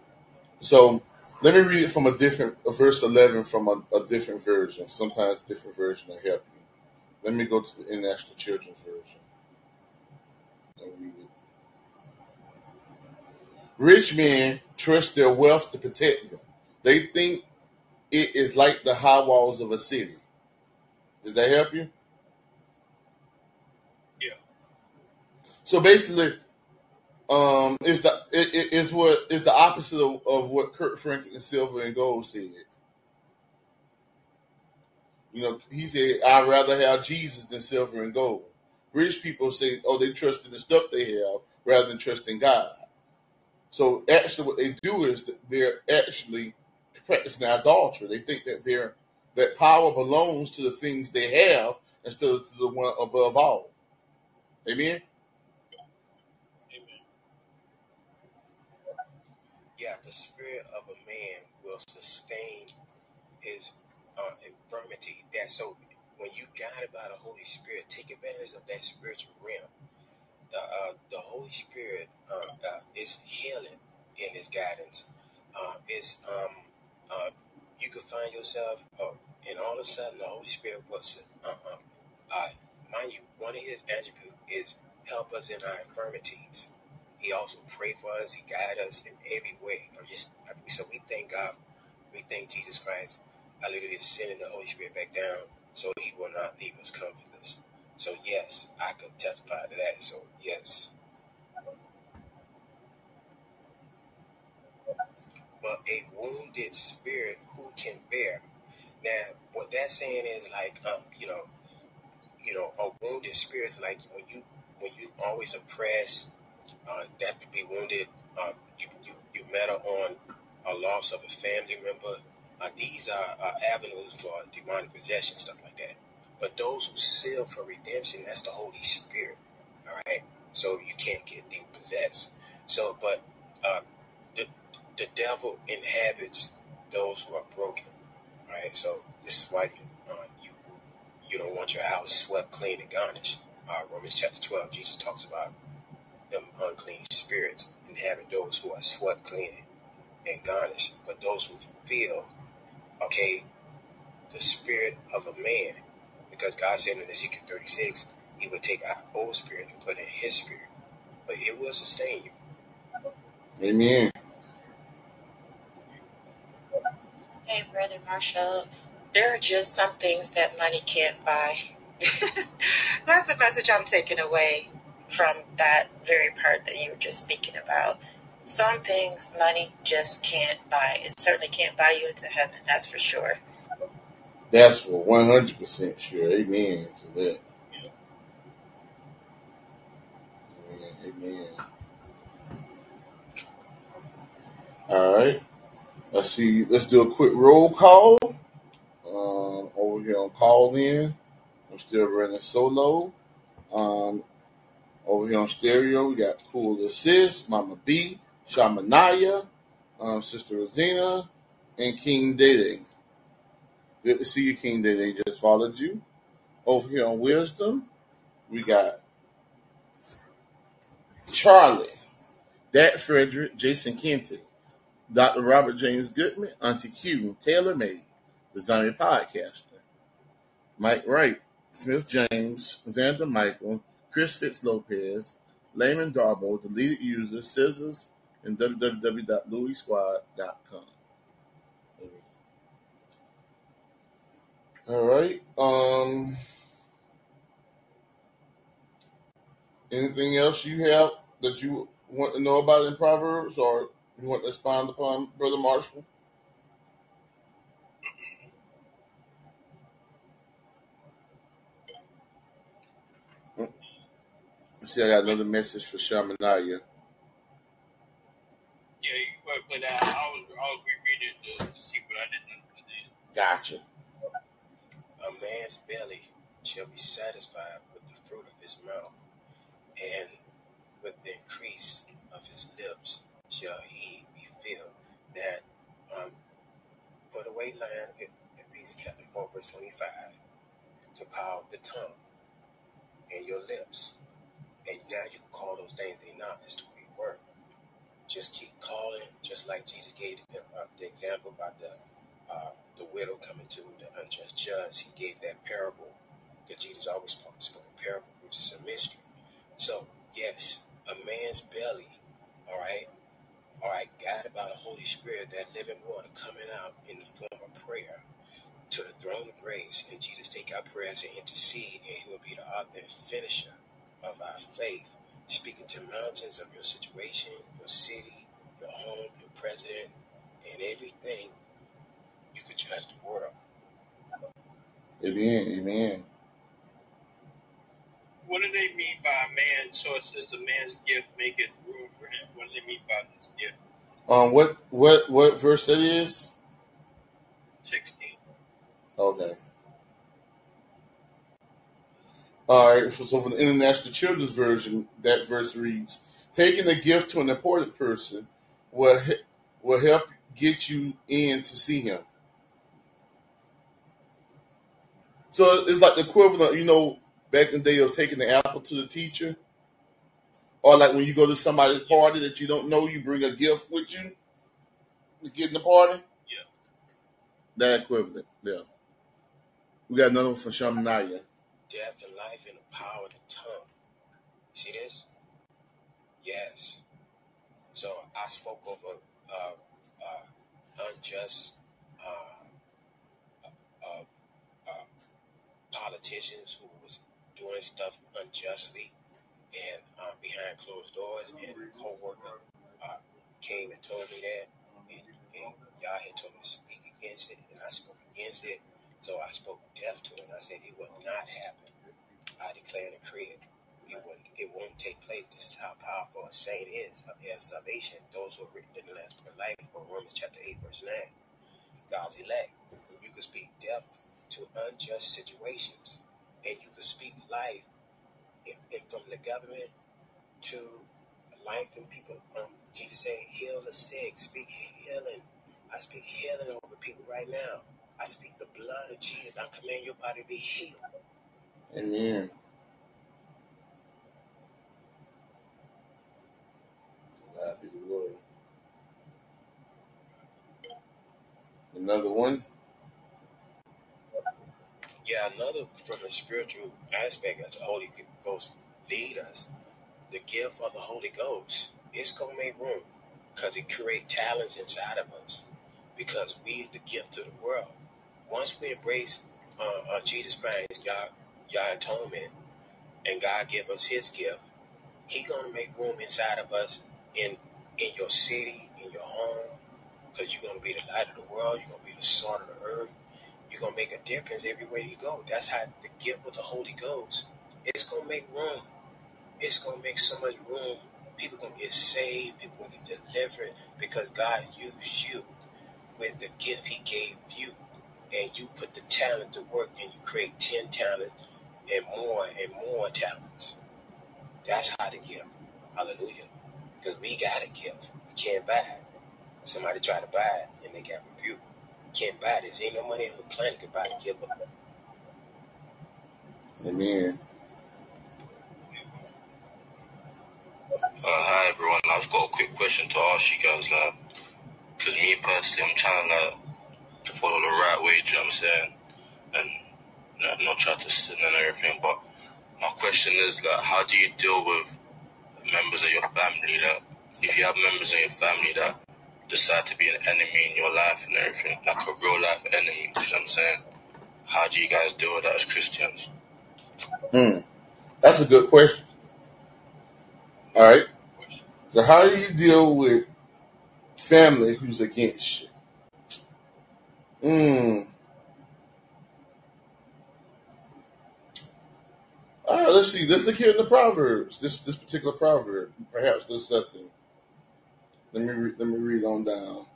So let me read it from a different verse eleven from a, a different version. Sometimes different version will help you. Let me go to the International Children's Version. Rich men trust their wealth to protect them. They think it is like the high walls of a city. Does that help you? Yeah. So basically, um, it's the it, it- it's what is the opposite of, of what Kirk Franklin Silver and Gold said. You know, he said, "I'd rather have Jesus than silver and gold." Rich people say, "Oh, they trust in the stuff they have rather than trusting God." So actually, what they do is that they're actually practicing idolatry. They think that their that power belongs to the things they have instead of to the one above all. Amen. Amen. Yeah, the spirit of a man will sustain his uh, infirmity. That so when you guided by the Holy Spirit, take advantage of that spiritual realm. The uh, the Holy Spirit uh, uh, is healing in His guidance. Uh, it's um uh, you could find yourself, uh, and all of a sudden the Holy Spirit was uh, uh, uh, mind you, one of His attributes is help us in our infirmities. He also pray for us. He guide us in every way. Or just so we thank God. We thank Jesus Christ. I Hallelujah, sending the Holy Spirit back down so He will not leave us comfortless. So yes, I could testify to that. So yes, but a wounded spirit who can bear. Now, what that's saying is like, um, you know, you know, a wounded spirit is like when you when you always oppress, uh, that could be wounded. Uh, you, you you met on a loss of a family member. Uh, these are uh, avenues for demonic possession, stuff like that. But those who seal for redemption, that's the Holy Spirit. All right. So you can't get demon possessed. So, but uh, the the devil inhabits those who are broken. Right. So this is why you uh, you you don't want your house swept clean and garnished. Uh, Romans chapter twelve, Jesus talks about them unclean spirits inhabit those who are swept clean and garnished. But those who feel, okay, the spirit of a man, because God said in Ezekiel 36, He would take our old spirit and put in His spirit, but it will sustain you. Amen. Hey, Brother Marshall, there are just some things that money can't buy. That's the message I'm taking away from that very part that you were just speaking about. Some things money just can't buy. It certainly can't buy you into heaven, that's for sure. That's for one hundred percent sure. Amen to that. Amen. Amen. All right. Let's see. Let's do a quick roll call. Um, over here on Callin. I'm still running solo. Um, over here on stereo, we got Cool Assist, Mama B, Shamanaya, um, Sister Rosina, and King Dede. Good to see you, King Dede. Just followed you. Over here on Wisdom, we got Charlie, Dad Frederick, Jason Kenton, Dr. Robert James Goodman, Auntie Q, Taylor May, the Zombie Podcaster, Mike Wright, Smith James, Xander Michael, Chris Fitz Lopez, Layman Darbo, deleted user, Scissors, and www.louisquad.com. All right. Um. Anything else you have that you want to know about in Proverbs, or you want to expound upon, Brother Marshall? Mm-hmm. See, I got another message for Shamanaya. Yeah, you go ahead and play that. I was, I was rereading it to, to see what I didn't understand. Gotcha. A man's belly shall be satisfied with the fruit of his mouth, and with the increase of his lips shall he be filled. That um, put away land, in Ephesians chapter 4, verse 25, to power the tongue and your lips. And now you can call those things they not as to be word. Just keep calling, just like Jesus gave the, uh, the example about the uh, the widow coming to the unjust judge. He gave that parable because Jesus always spoke, spoke a parable, which is a mystery. So yes, a man's belly, all right, all right, guided about the Holy Spirit, that living water coming out in the form of prayer to the throne of grace, and Jesus take our prayers and intercede, and He will be the author and finisher of our faith, speaking to mountains of your situation, your city, your home, your president, and everything. You could judge the world. Amen. Amen. What do they mean by a man? So it says the man's gift maketh room for him. What do they mean by this gift? Um. What what what verse that is? 16. Okay. All right. So, so for the International Children's Version, that verse reads, "Taking a gift to an important person will he- will help get you in to see him." So it's like the equivalent, you know, back in the day of taking the apple to the teacher, or like when you go to somebody's party that you don't know, you bring a gift with you to get in the party. Yeah. That equivalent, yeah. We got another one from Shamanaya. Death and life in the power of the tongue. See this? Yes. So I spoke over uh, uh, unjust uh, uh, uh, politicians who doing stuff unjustly and uh, behind closed doors, and a co-worker uh, came and told me that, and, and y'all had told me to speak against it, and I spoke against it. So I spoke death to it. And I said it will not happen. I declare and decree it. Won't, it won't take place. This is how powerful a saint is. As salvation, those who are written in the Lamb's Book of Life, or Romans chapter 8, verse 9. God's elect. You can speak death to unjust situations, and you can speak life in, in from the government to life and people. Um, Jesus said, heal the sick, speak healing. I speak healing over people right now. I speak the blood of Jesus. I command your body to be healed. Amen. The glory. Another one. Yeah, another from the spiritual aspect as the Holy Ghost lead us, the gift of the Holy Ghost, is gonna make room because it create talents inside of us. Because we the gift to the world. Once we embrace uh, uh, Jesus Christ, God, Yah atonement, and God give us His gift, He gonna make room inside of us in in your city, in your home, because you're gonna be the light of the world. You're gonna be the salt of the earth. You're gonna make a difference everywhere you go. That's how the gift of the Holy Ghost. It's gonna make room. It's gonna make so much room. People gonna get saved. People gonna get delivered because God used you with the gift He gave you, and you put the talent to work, and you create ten talents and more and more talents. That's how to give. Hallelujah. Because we got a gift. We can't buy it. Somebody tried to buy it and they got rebuked. Can't buy this. Ain't no money on the planet can buy the gift. of it. Amen. Uh, hi everyone, I've got a quick question to ask you guys, like, because me personally, I'm trying to like to follow the right way, do you know what I'm saying? And like, not try to sin and everything, but my question is like, how do you deal with members of your family that, if you have members of your family that decide to be an enemy in your life and everything, like a real life enemy, you know what I'm saying? how do you guys deal with that as Christians? Hmm. That's a good question. All right. So, how do you deal with family who's against you? Hmm. All right, let's see. Let's look here in the Proverbs. This this particular proverb. Perhaps there's something. Let me re- let me read on down.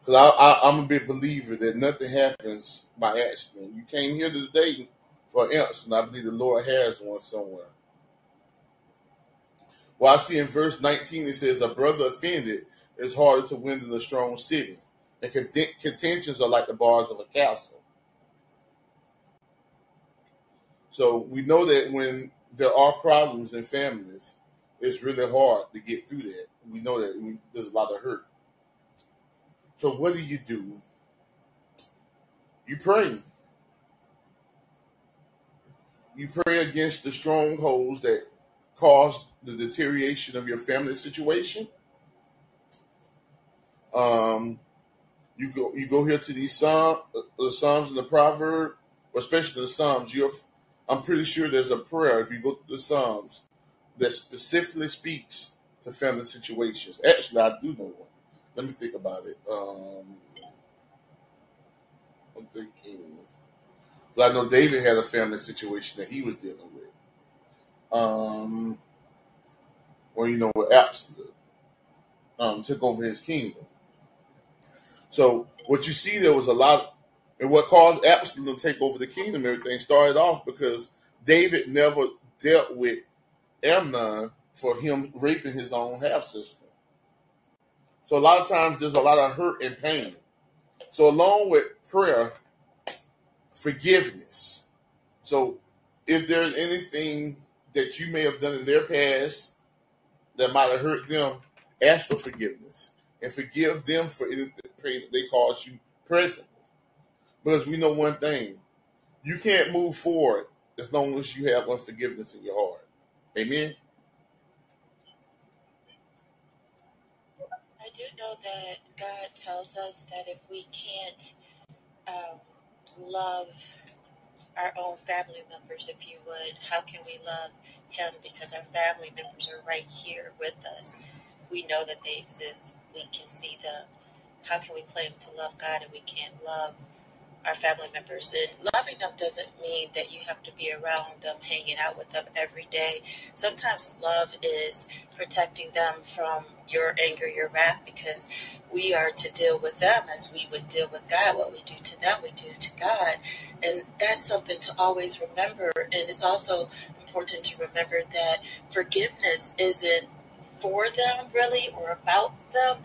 Because I, I, I'm a big believer that nothing happens by accident. You came here today for answer, and I believe the Lord has one somewhere. Well, I see in verse 19 it says, "A brother offended is harder to win than a strong city, and content- contentions are like the bars of a castle." So we know that when there are problems in families, it's really hard to get through that. We know that we, there's a lot of hurt. So what do you do? You pray. You pray against the strongholds that cause the deterioration of your family situation. Um, you go you go here to these psalm, uh, the Psalms and the Proverb, especially the Psalms. You're, I'm pretty sure there's a prayer if you go to the Psalms that specifically speaks to family situations. Actually, I do know one. Let me think about it. Um, I'm thinking. Well, I know David had a family situation that he was dealing with. Um, or you know, with Absalom um, took over his kingdom. So what you see there was a lot, and what caused Absalom to take over the kingdom, everything started off because David never dealt with Amnon for him raping his own half sister. So a lot of times there's a lot of hurt and pain. So along with prayer, forgiveness. So if there's anything that you may have done in their past that might have hurt them, ask for forgiveness and forgive them for anything pain that they caused you presently. Because we know one thing, you can't move forward as long as you have unforgiveness in your heart. Amen. I do know that God tells us that if we can't um, love our own family members, if you would, how can we love Him? Because our family members are right here with us. We know that they exist. We can see them. How can we claim to love God and we can't love our family members. And loving them doesn't mean that you have to be around them, hanging out with them every day. Sometimes love is protecting them from your anger, your wrath, because we are to deal with them as we would deal with God. What we do to them, we do to God. And that's something to always remember. And it's also important to remember that forgiveness isn't for them really or about them.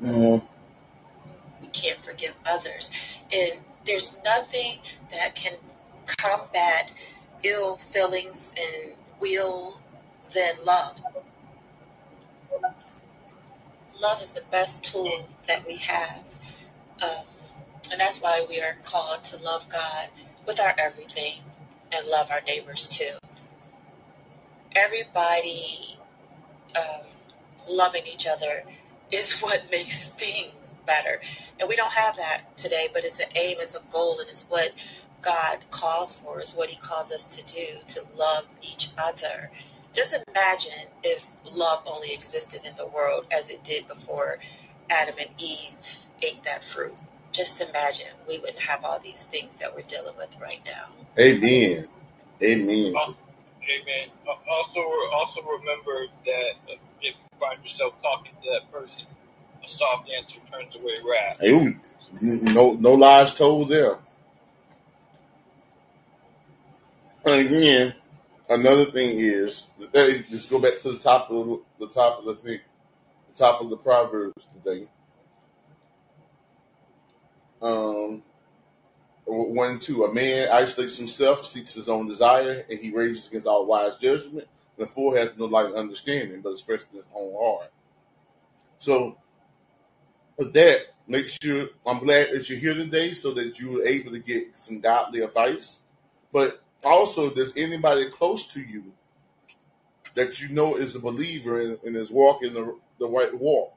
Mhm. Forgive others. And there's nothing that can combat ill feelings and will than love. Love is the best tool that we have. Um, and that's why we are called to love God with our everything and love our neighbors too. Everybody um, loving each other is what makes things better. And we don't have that today, but it's an aim, it's a goal, and it's what God calls for, it's what He calls us to do, to love each other. Just imagine if love only existed in the world as it did before Adam and Eve ate that fruit. Just imagine we wouldn't have all these things that we're dealing with right now. Amen. Amen. Oh, Amen. Uh, also, also remember that uh, if you find yourself talking to that person, soft answer turns away wrath. Hey, no, no lies told there. And again, another thing is, let's go back to the top of the top of the thing, the top of the proverbs today. Um, one and two. A man isolates himself, seeks his own desire, and he rages against all wise judgment. The fool has no light understanding, but expresses his own heart. So, with that, make sure I'm glad that you're here today, so that you were able to get some godly advice. But also, does anybody close to you that you know is a believer and, and is walking the, the right walk,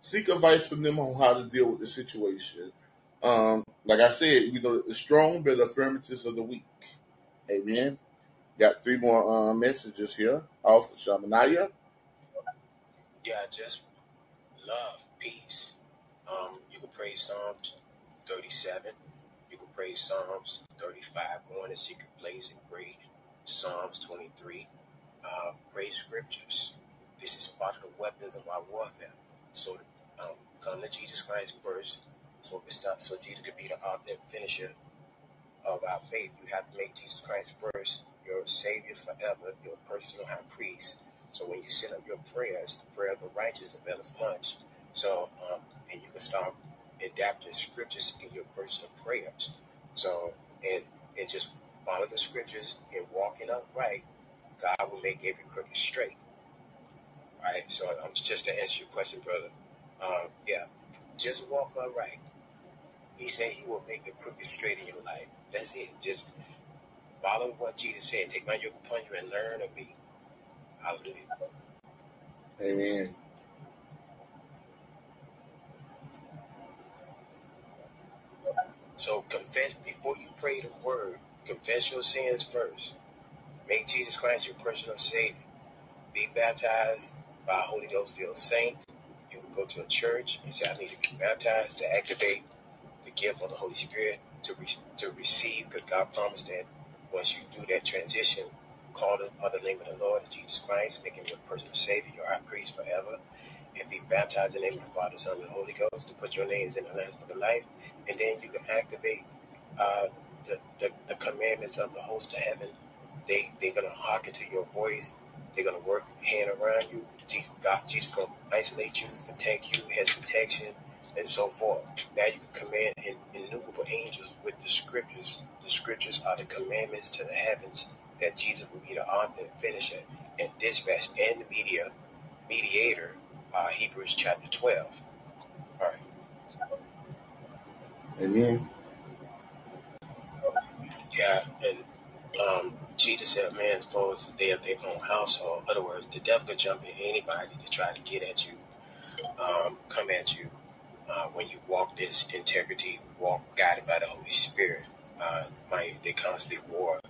seek advice from them on how to deal with the situation. Um, like I said, you know, the strong bear the affirmatives of the weak. Amen. Got three more uh, messages here off Shamanaya. Yeah, just love, peace. Um, you can pray Psalms 37. You can pray Psalms 35. Go in the secret place and pray Psalms 23. Uh, pray scriptures. This is part of the weapons of our warfare. So um, come to Jesus Christ first. So we stop. So Jesus could be the author and finisher of our faith. You have to make Jesus Christ first, your Savior forever, your personal high priest. So when you set up your prayers, the prayer of the righteous avails much. So um, and you can start adapting scriptures in your personal prayers. So and and just follow the scriptures and walking upright, God will make every crooked straight. Right. So um, just to answer your question, brother. Um, yeah, just walk upright. He said he will make the crooked straight in your life. That's it. Just follow what Jesus said. Take my yoke upon you and learn of me. Hallelujah. Amen. So confess before you pray the word. Confess your sins first. Make Jesus Christ your personal Savior. Be baptized by Holy Ghost filled saint. You will go to a church and say, I need to be baptized to activate the gift of the Holy Spirit to re- to receive, because God promised that once you do that transition, call the other name of the Lord, Jesus Christ, make him your personal Savior, your high priest forever, and be baptized in the name of the Father, Son, and Holy Ghost to put your names in the Lamb's Book of Life, and then you can activate uh, the, the, the commandments of the host of heaven. They they're gonna hearken to your voice. They're gonna work hand around you. Jesus, God, Jesus gonna isolate you, protect you, has protection, and so forth. Now you can command in, innumerable angels with the scriptures. The scriptures are the commandments to the heavens that Jesus will be the author and finisher and dispatch and the media mediator. Uh, Hebrews chapter twelve. All right. Amen. Yeah, and um, Jesus said, "Man's foes they of their own household." In other words, the devil could jump in anybody to try to get at you, um, come at you. Uh, when you walk this integrity, walk guided by the Holy Spirit, uh, my, they constantly war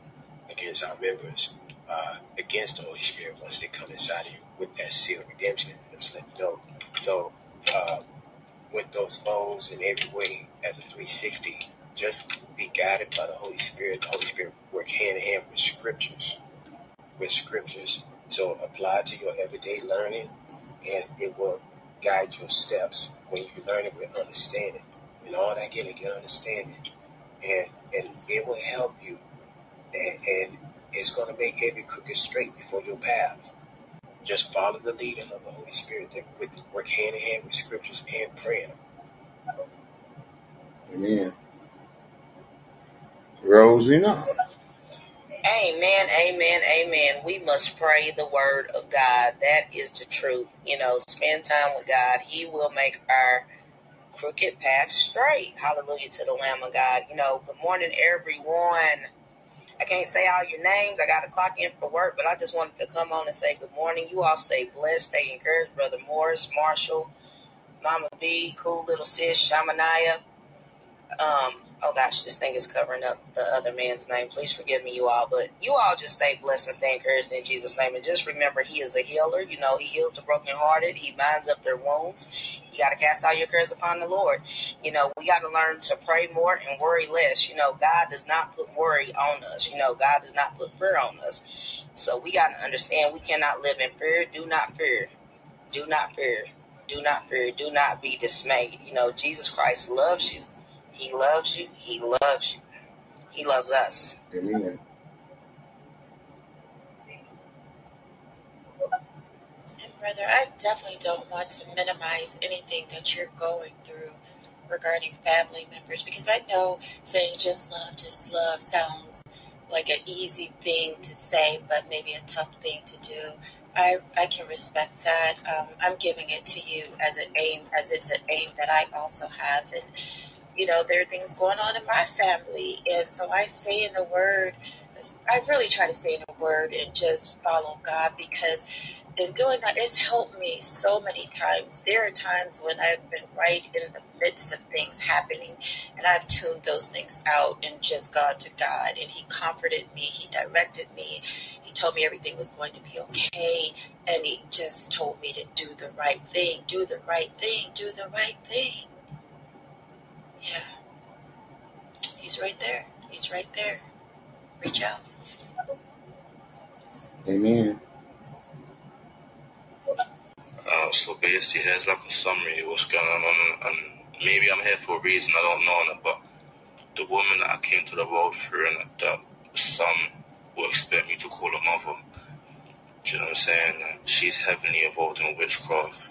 against our members, uh, against the Holy Spirit once they come inside of you with that seal of redemption. Just let you know. So, uh, with those foes in every way as a 360, just be guided by the Holy Spirit. The Holy Spirit work hand in hand with scriptures, with scriptures. So apply to your everyday learning, and it will guide your steps when you learn it with understanding. And all that getting get understanding, and and it will help you, and, and it's to make every crooked straight before your path. Just follow the leading of the Holy Spirit that work hand in hand with scriptures and prayer. Amen. Rosina. Amen, amen, amen. We must pray the word of God. That is the truth. You know, spend time with God. He will make our crooked path straight. Hallelujah to the Lamb of God. You know, good morning, everyone. I can't say all your names. I got to clock in for work, but I just wanted to come on and say good morning. You all stay blessed, stay encouraged. Brother Morris, Marshall, Mama B, cool little sis, Shamanaya. Um, oh gosh, this thing is covering up the other man's name. Please forgive me, you all. But you all just stay blessed and stay encouraged in Jesus' name. And just remember, He is a healer. You know, He heals the brokenhearted. He binds up their wounds. You got to cast all your cares upon the Lord. You know, we got to learn to pray more and worry less. You know, God does not put worry on us. You know, God does not put fear on us. So we got to understand we cannot live in fear. Do not fear. Do not fear. Do not fear. Do not be dismayed. You know, Jesus Christ loves you. He loves you. He loves you. He loves us. Amen. And brother, I definitely don't want to minimize anything that you're going through regarding family members because I know saying just love, just love sounds like an easy thing to say, but maybe a tough thing to do. I, I can respect that. Um, I'm giving it to you as an aim, as it's an aim that I also have. And, you know, there are things going on in my family. And so I stay in the Word. I really try to stay in the Word and just follow God because in doing that, it's helped me so many times. There are times when I've been right in the midst of things happening and I've tuned those things out and just gone to God and He comforted me, He directed me, He told me everything was going to be okay, and He just told me to do the right thing, do the right thing, do the right thing. Yeah. He's right there. He's right there. Reach out. Amen. Uh, so basically, here's like a summary of what's going on, and maybe I'm here for a reason I don't know, but the woman that I came to the world through, and that some will expect me to call a mother. Do you know what I'm saying? That she's heavily involved in witchcraft.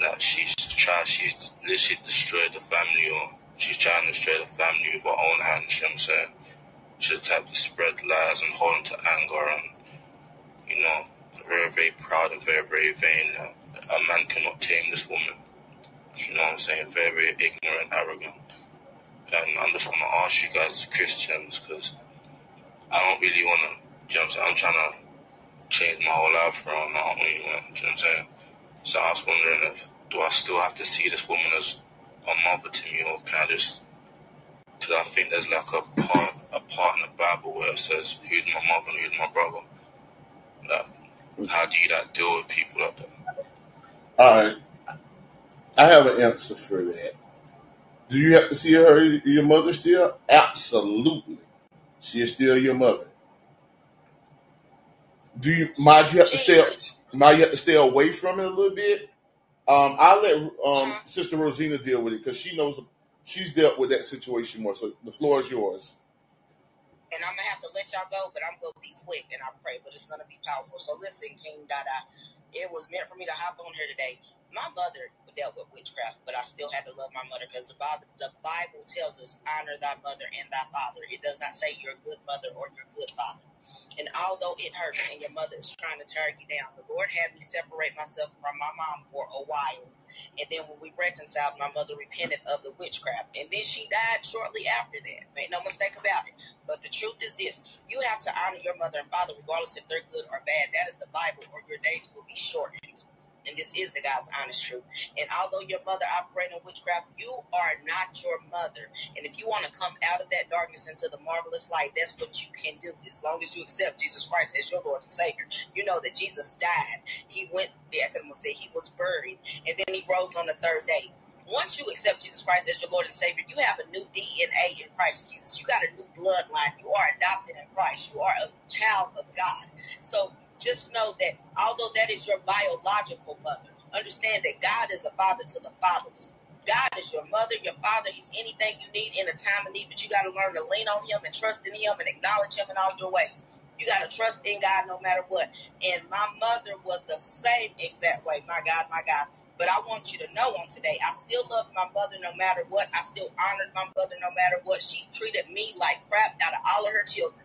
That she's tried, she's literally destroyed the family, or she's trying to destroy the family with her own hands. You know what I'm saying? She's the type to spread lies and hold on to anger, and you know, very, very proud and very, very vain. A man cannot tame this woman. You know what I'm saying? Very, very ignorant, arrogant. And I'm just want to ask you guys as Christians, because I don't really want to, you know what I'm saying? I'm trying to change my whole life around. I don't really you know what I'm saying? So I was wondering if, do I still have to see this woman as a mother to me, or can I just, because I think there's like a part, a part in the Bible where it says, who's my mother and who's my brother. Like, how do you like deal with people like that? All right. I have an answer for that. Do you have to see her, your mother still? Absolutely. She is still your mother. Do you might you have to stay Jesus. might you have to stay away from it a little bit? Um, I'll let um, Mhm. Sister Rosina deal with it because she knows she's dealt with that situation more. So the floor is yours. and I'm gonna have to let y'all go, but I'm gonna be quick and I pray, but it's gonna be powerful. So listen, King Dada, it was meant for me to hop on here today. My mother dealt with witchcraft, but I still had to love my mother because the Bible, the Bible tells us honor thy mother and thy father. It does not say you're a good mother or you're a good father. And although it hurt and your mother is trying to tear you down, the Lord had me separate myself from my mom for a while. And then when we reconciled, my mother repented of the witchcraft. And then she died shortly after that. Make no mistake about it. But the truth is this you have to honor your mother and father, regardless if they're good or bad. That is the Bible, or your days will be shortened. And this is the God's honest truth. And although your mother operated in witchcraft, you are not your mother. And if you want to come out of that darkness into the marvelous light, that's what you can do. As long as you accept Jesus Christ as your Lord and Savior. You know that Jesus died. He went, the Ekam will say, he was buried. And then he rose on the third day. Once you accept Jesus Christ as your Lord and Savior, you have a new DNA in Christ Jesus. You got a new bloodline. You are adopted in Christ. You are a child of God. So just know that although that is your biological mother, understand that God is a father to the fatherless. God is your mother, your father. He's anything you need in a time of need, but you got to learn to lean on Him and trust in Him and acknowledge Him in all your ways. You got to trust in God no matter what. And my mother was the same exact way. My God, my God. But I want you to know on today, I still love my mother no matter what. I still honored my mother no matter what. She treated me like crap out of all of her children.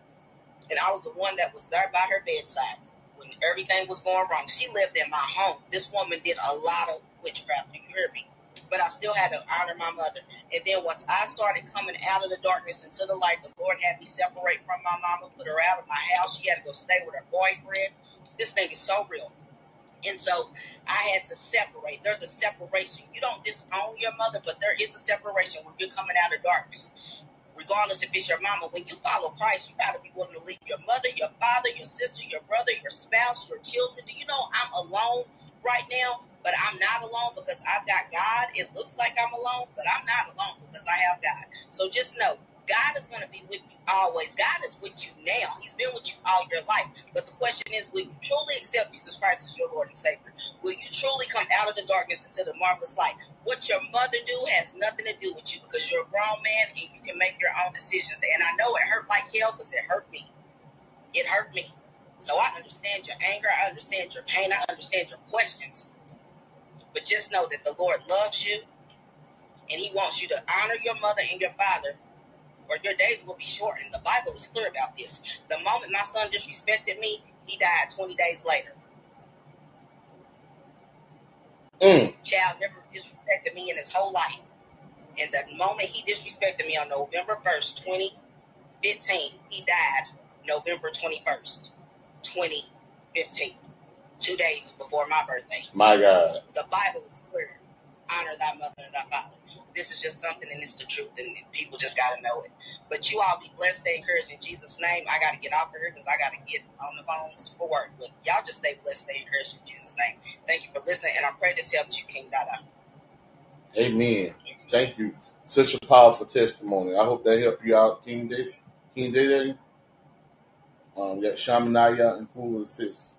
And I was the one that was there by her bedside when everything was going wrong. She lived in my home. This woman did a lot of witchcraft. You hear me? But I still had to honor my mother. And then once I started coming out of the darkness into the light, the Lord had me separate from my mama, put her out of my house. She had to go stay with her boyfriend. This thing is so real. And so I had to separate. There's a separation. You don't disown your mother, but there is a separation when you're coming out of darkness. Regardless if it's your mama, when you follow Christ, you got to be willing to leave your mother, your father, your sister, your brother, your spouse, your children. Do you know I'm alone right now? But I'm not alone because I've got God. It looks like I'm alone, but I'm not alone because I have God. So just know God is going to be with you always. God is with you now. He's been with you all your life. But the question is, will you truly accept Jesus Christ as your Lord and Savior? Will you truly come out of the darkness into the marvelous light? What your mother do has nothing to do with you because you're a grown man and you can make your own decisions. And I know it hurt like hell because it hurt me. It hurt me. So I understand your anger. I understand your pain. I understand your questions. But just know that the Lord loves you and He wants you to honor your mother and your father or your days will be shortened. The Bible is clear about this. The moment my son disrespected me, he died 20 days later. Mm. Child never disrespected me in his whole life. And the moment he disrespected me on November 1st, 2015, he died November 21st, 2015. two days before my birthday. My God. The Bible is clear. Honor thy mother and thy father. This is just something and it's the truth and people just gotta know it. But you all be blessed, stay encouraged in Jesus' name. I gotta get off of here because I gotta get on the phones for work. But y'all just stay blessed, stay encouraged in Jesus' name. Thank you for listening and I pray this helps you, King Dada. Amen. Thank you. Such a powerful testimony. I hope that helped you out, King David. King David. Um, we Shamanaya and Cool Assist.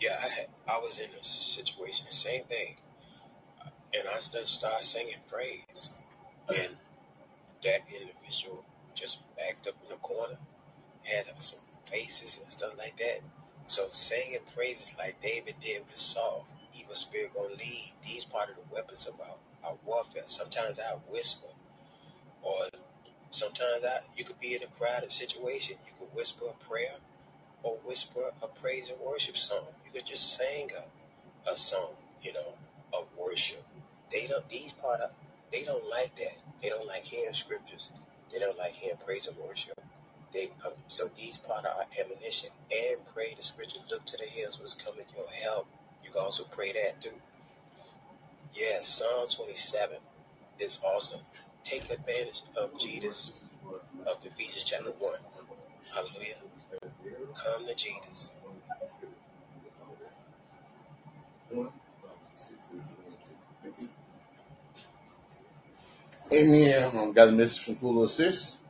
Yeah, I had, I was in a situation, the same thing, and I just started singing praise, and that individual just backed up in the corner, had some faces and stuff like that. So singing praises like David did with Saul, evil spirit gonna lead. These part of the weapons of our, our warfare. Sometimes I whisper, or sometimes I you could be in a crowded situation, you could whisper a prayer, or whisper a praise and worship song. You could just sing a, a song, you know, of worship. They don't these part of they don't like that. They don't like hearing scriptures. They don't like hearing praise and worship. They so these part of our ammunition and pray the scripture. Look to the hills, what's coming your help. You can also pray that too. Yeah, Psalm 27 is awesome. Take advantage of Jesus of Ephesians chapter 1. Hallelujah. Come to Jesus. Amen. Um, got a message from Cool Assist.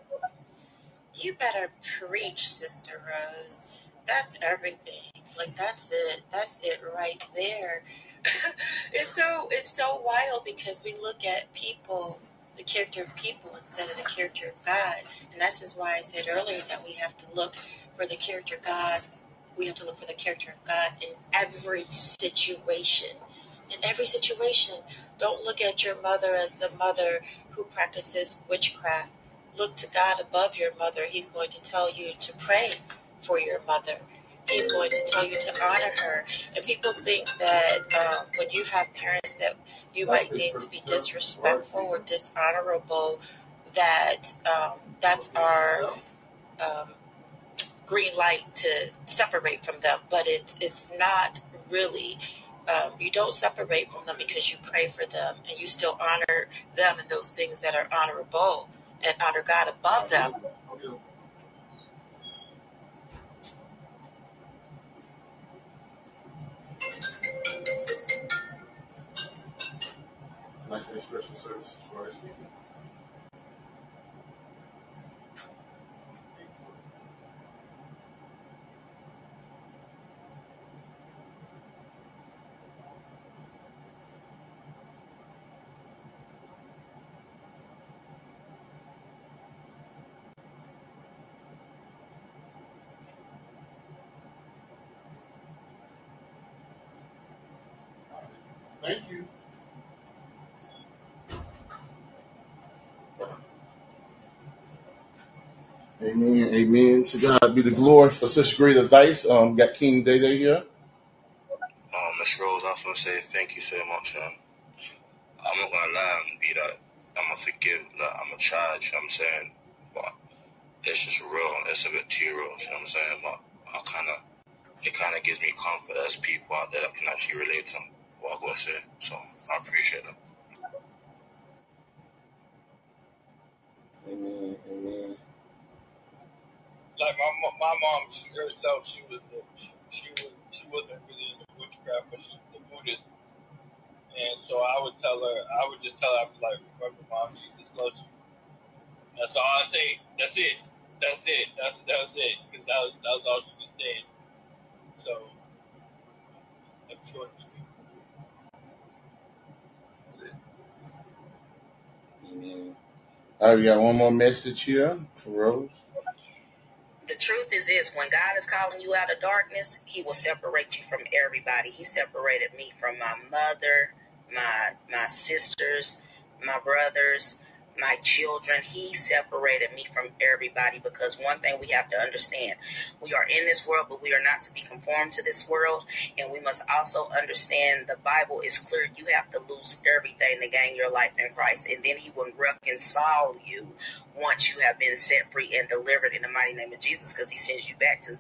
You better preach, Sister Rose. That's everything. Like that's it. That's it right there. it's so it's so wild because we look at people, the character of people instead of the character of God, and that's just why I said earlier that we have to look for the character of God. We have to look for the character of God in every situation. In every situation, don't look at your mother as the mother who practices witchcraft. Look to God above your mother. He's going to tell you to pray for your mother. He's going to tell you to honor her. And people think that um, when you have parents that you might deem to be disrespectful or dishonorable, that um, that's our um, green light to separate from them. But it's it's not really. Um, you don't separate from them because you pray for them and you still honor them and those things that are honorable and honor God above them. special services for our speaker. Amen. Amen. To God be the glory for such great advice. Um, got King Day Day here. Um, Miss Rose, I just want to say thank you so much. Um, I'm not gonna lie and be that I'm gonna forgive, like I'm gonna charge. You know what I'm saying, but it's just real. It's a bit too real. You know what I'm saying, but I kind of, it kind of gives me comfort. There's people out there that can actually relate to what I gotta say. So I appreciate it. Amen. Amen. Like my my mom, she herself, she was a, she, she was she wasn't really into witchcraft, but she was a Buddhist. And so I would tell her, I would just tell her, I was like, remember, mom, Jesus loves you. That's all I say. That's it. That's it. That's that's it. Because that was that was all she was saying. So I'm sure. All right, we got one more message here for Rose. The truth is this when God is calling you out of darkness, He will separate you from everybody. He separated me from my mother, my my sisters, my brothers, my children. He separated me from everybody because one thing we have to understand we are in this world, but we are not to be conformed to this world. And we must also understand the Bible is clear. You have to lose everything to gain your life in Christ, and then He will reconcile you once you have been set free and delivered in the mighty name of Jesus because He sends you back to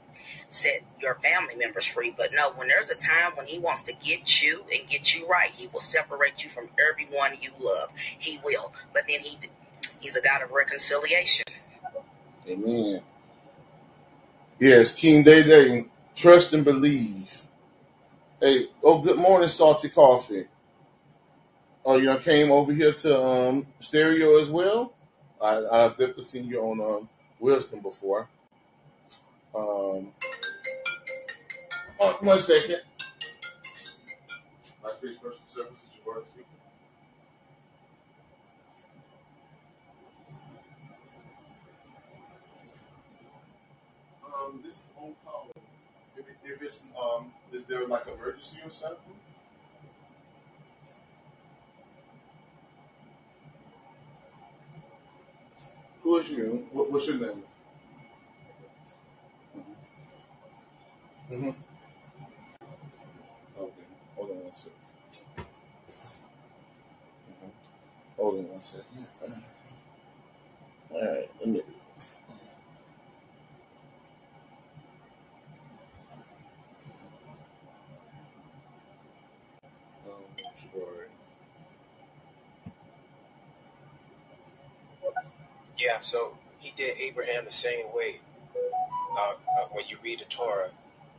set your family members free. But no, when there's a time when He wants to get you and get you right, He will separate you from everyone you love. He will. But then He He's a God of reconciliation. Amen. Yes, King Day Day, trust and believe. Hey, oh, good morning, Salty Coffee. Oh, you came over here to um, stereo as well? I, I've definitely seen you on um, Wisdom before. Um, oh, one second. My space personal services, your word speaking. Um, this is on call. If, it, if it's um, is there like emergency or something? Who is you? What, what's your name? Mm-hmm. Okay. Hold on one second. Mhm. Hold on one second. All right. Let me. Um, sure. Yeah, so he did Abraham the same way. Uh, uh, when you read the Torah,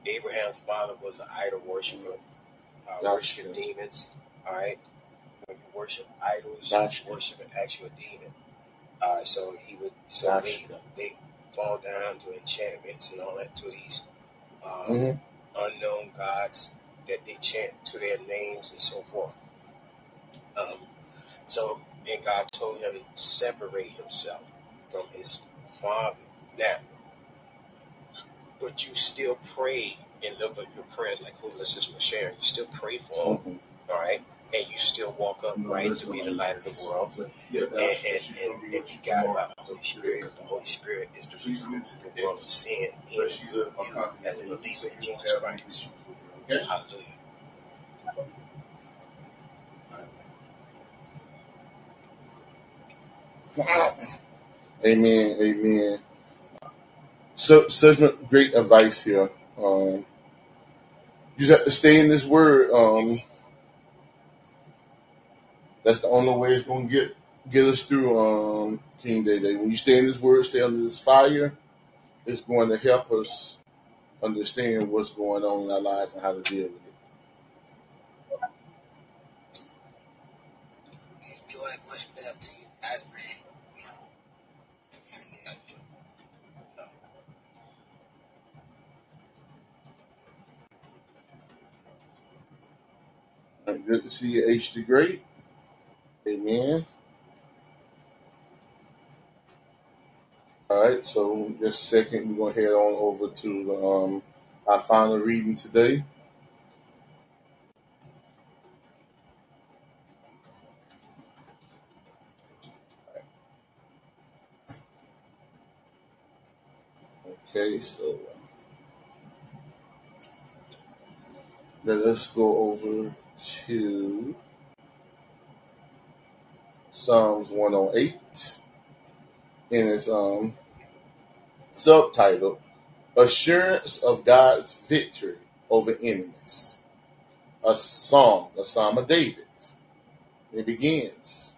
Abraham's father was an idol worshiper, uh, worshiping demons. All right, when you worship idols, you worship an actual demon. Uh, so he would, so they they fall down to enchantments and all that to these uh, Mm-hmm. unknown gods that they chant to their names and so forth. Um, so, and God told him to separate himself from his father. Now, but you still pray and live up your prayers like Hula Sister was sharing. You still pray for him, Mm-hmm. all right? And you still walk upright to be the light of the world. Yeah, And, and, and, and you got by the Holy Spirit. 'cause The Holy Spirit is the remover of the world of sin in But she's a, a you as a believer in Jesus Christ. Okay. Hallelujah. Amen. Amen. So such great advice here. Um, you just have to stay in this word. Um, that's the only way it's going to get get us through. Um, King Day Day. When you stay in this word, stay under this fire. It's going to help us understand what's going on in our lives and how to deal with it. Enjoy much love to you guys, man. You know, see you. You know, All right, good to see you, H the Great. Amen. All right, so just a second, we're gonna head on over to um, our final reading today. Okay, so let us go over to Psalms 108 in its um, subtitle Assurance of God's Victory Over Enemies. A song, a psalm of David. It begins.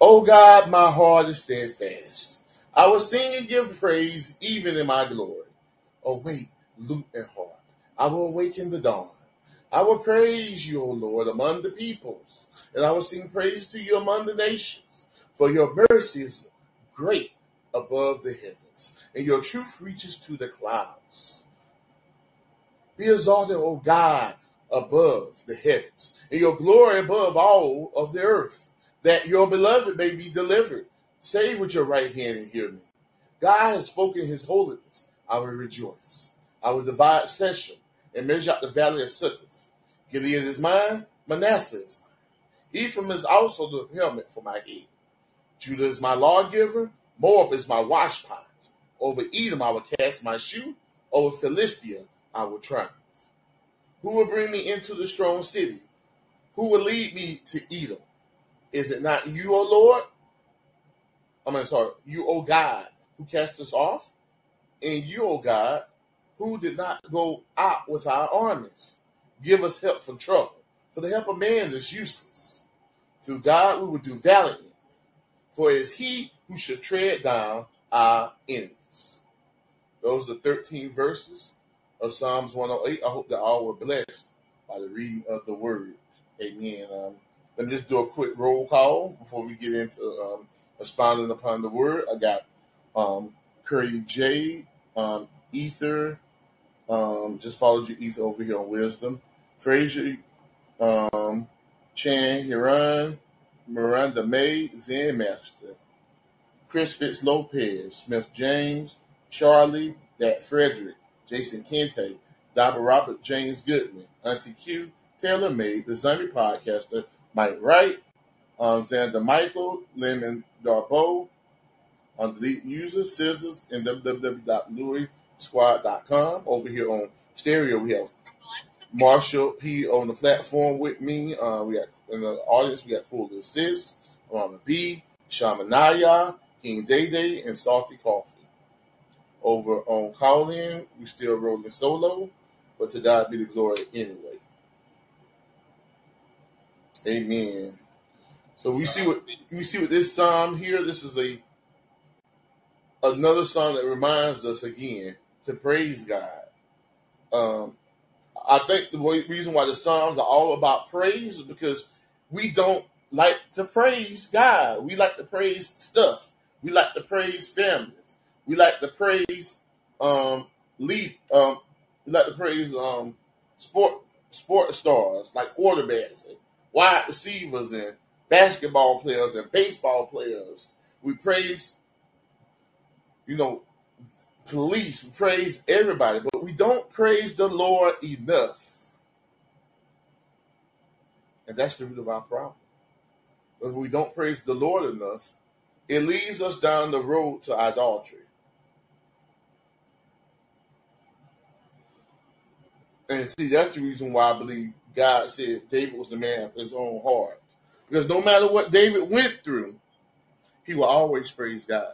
O God, my heart is steadfast. I will sing and give praise even in my glory. Awake, lute and harp. I will awaken the dawn. I will praise you, O Lord, among the peoples, and I will sing praise to you among the nations. For your mercy is great above the heavens, and your truth reaches to the clouds. Be exalted, O God, above the heavens, and your glory above all of the earth, that your beloved may be delivered. Save with your right hand and hear me. God has spoken his holiness. I will rejoice. I will divide Shechem and measure out the valley of Succoth. Gilead is mine, Manasseh is mine. Ephraim is also the helmet for my head. Judah is my lawgiver. Moab is my washpot. Over Edom I will cast my shoe. Over Philistia I will triumph. Who will bring me into the strong city? Who will lead me to Edom? Is it not you, O Lord? I mean, sorry, you, O God, who cast us off? And you, O God, who did not go out with our armies? Give us help from trouble. For the help of man is useless. Through God we will do valiantly. For it is he who should tread down our enemies. Those are the 13 verses of Psalms 108. I hope that all were blessed by the reading of the word. Amen. Um, let me just do a quick roll call before we get into um, upon the word. I got um, Curry J, um, Ether, um, just followed you, Ether, over here on Wisdom. Frazier, um, Chan Hiran, Miranda May, Zen Master, Chris Fitz Lopez, Smith James, Charlie, Dat Frederick, Jason Kente, Dr. Robert James Goodman, Auntie Q, Taylor May, the Zombie Podcaster, Mike Wright, um, Xander Michael, Lemon Darbo, on delete user, scissors, and www.louisquad.com. Over here on stereo, we have Marshall P on the platform with me. Uh, we got in the audience, we got Cool Assist, Mama B, Shamanaya, King Day Day, and Salty Coffee. Over on Callin, we still rolling solo, but to God be the glory anyway. Amen. So we see what we see with this psalm here. This is a another song that reminds us again to praise God. Um, I think the reason why the Psalms are all about praise is because we don't like to praise God. We like to praise stuff. We like to praise families. We like to praise um, lead. Um, we like to praise um, sport sport stars like quarterbacks and wide receivers and basketball players and baseball players. We praise, you know, police. We praise everybody, but we don't praise the Lord enough. And that's the root of our problem. If we don't praise the Lord enough, it leads us down the road to idolatry. And see, that's the reason why I believe God said David was a man after his own heart. Because no matter what David went through, he will always praise God.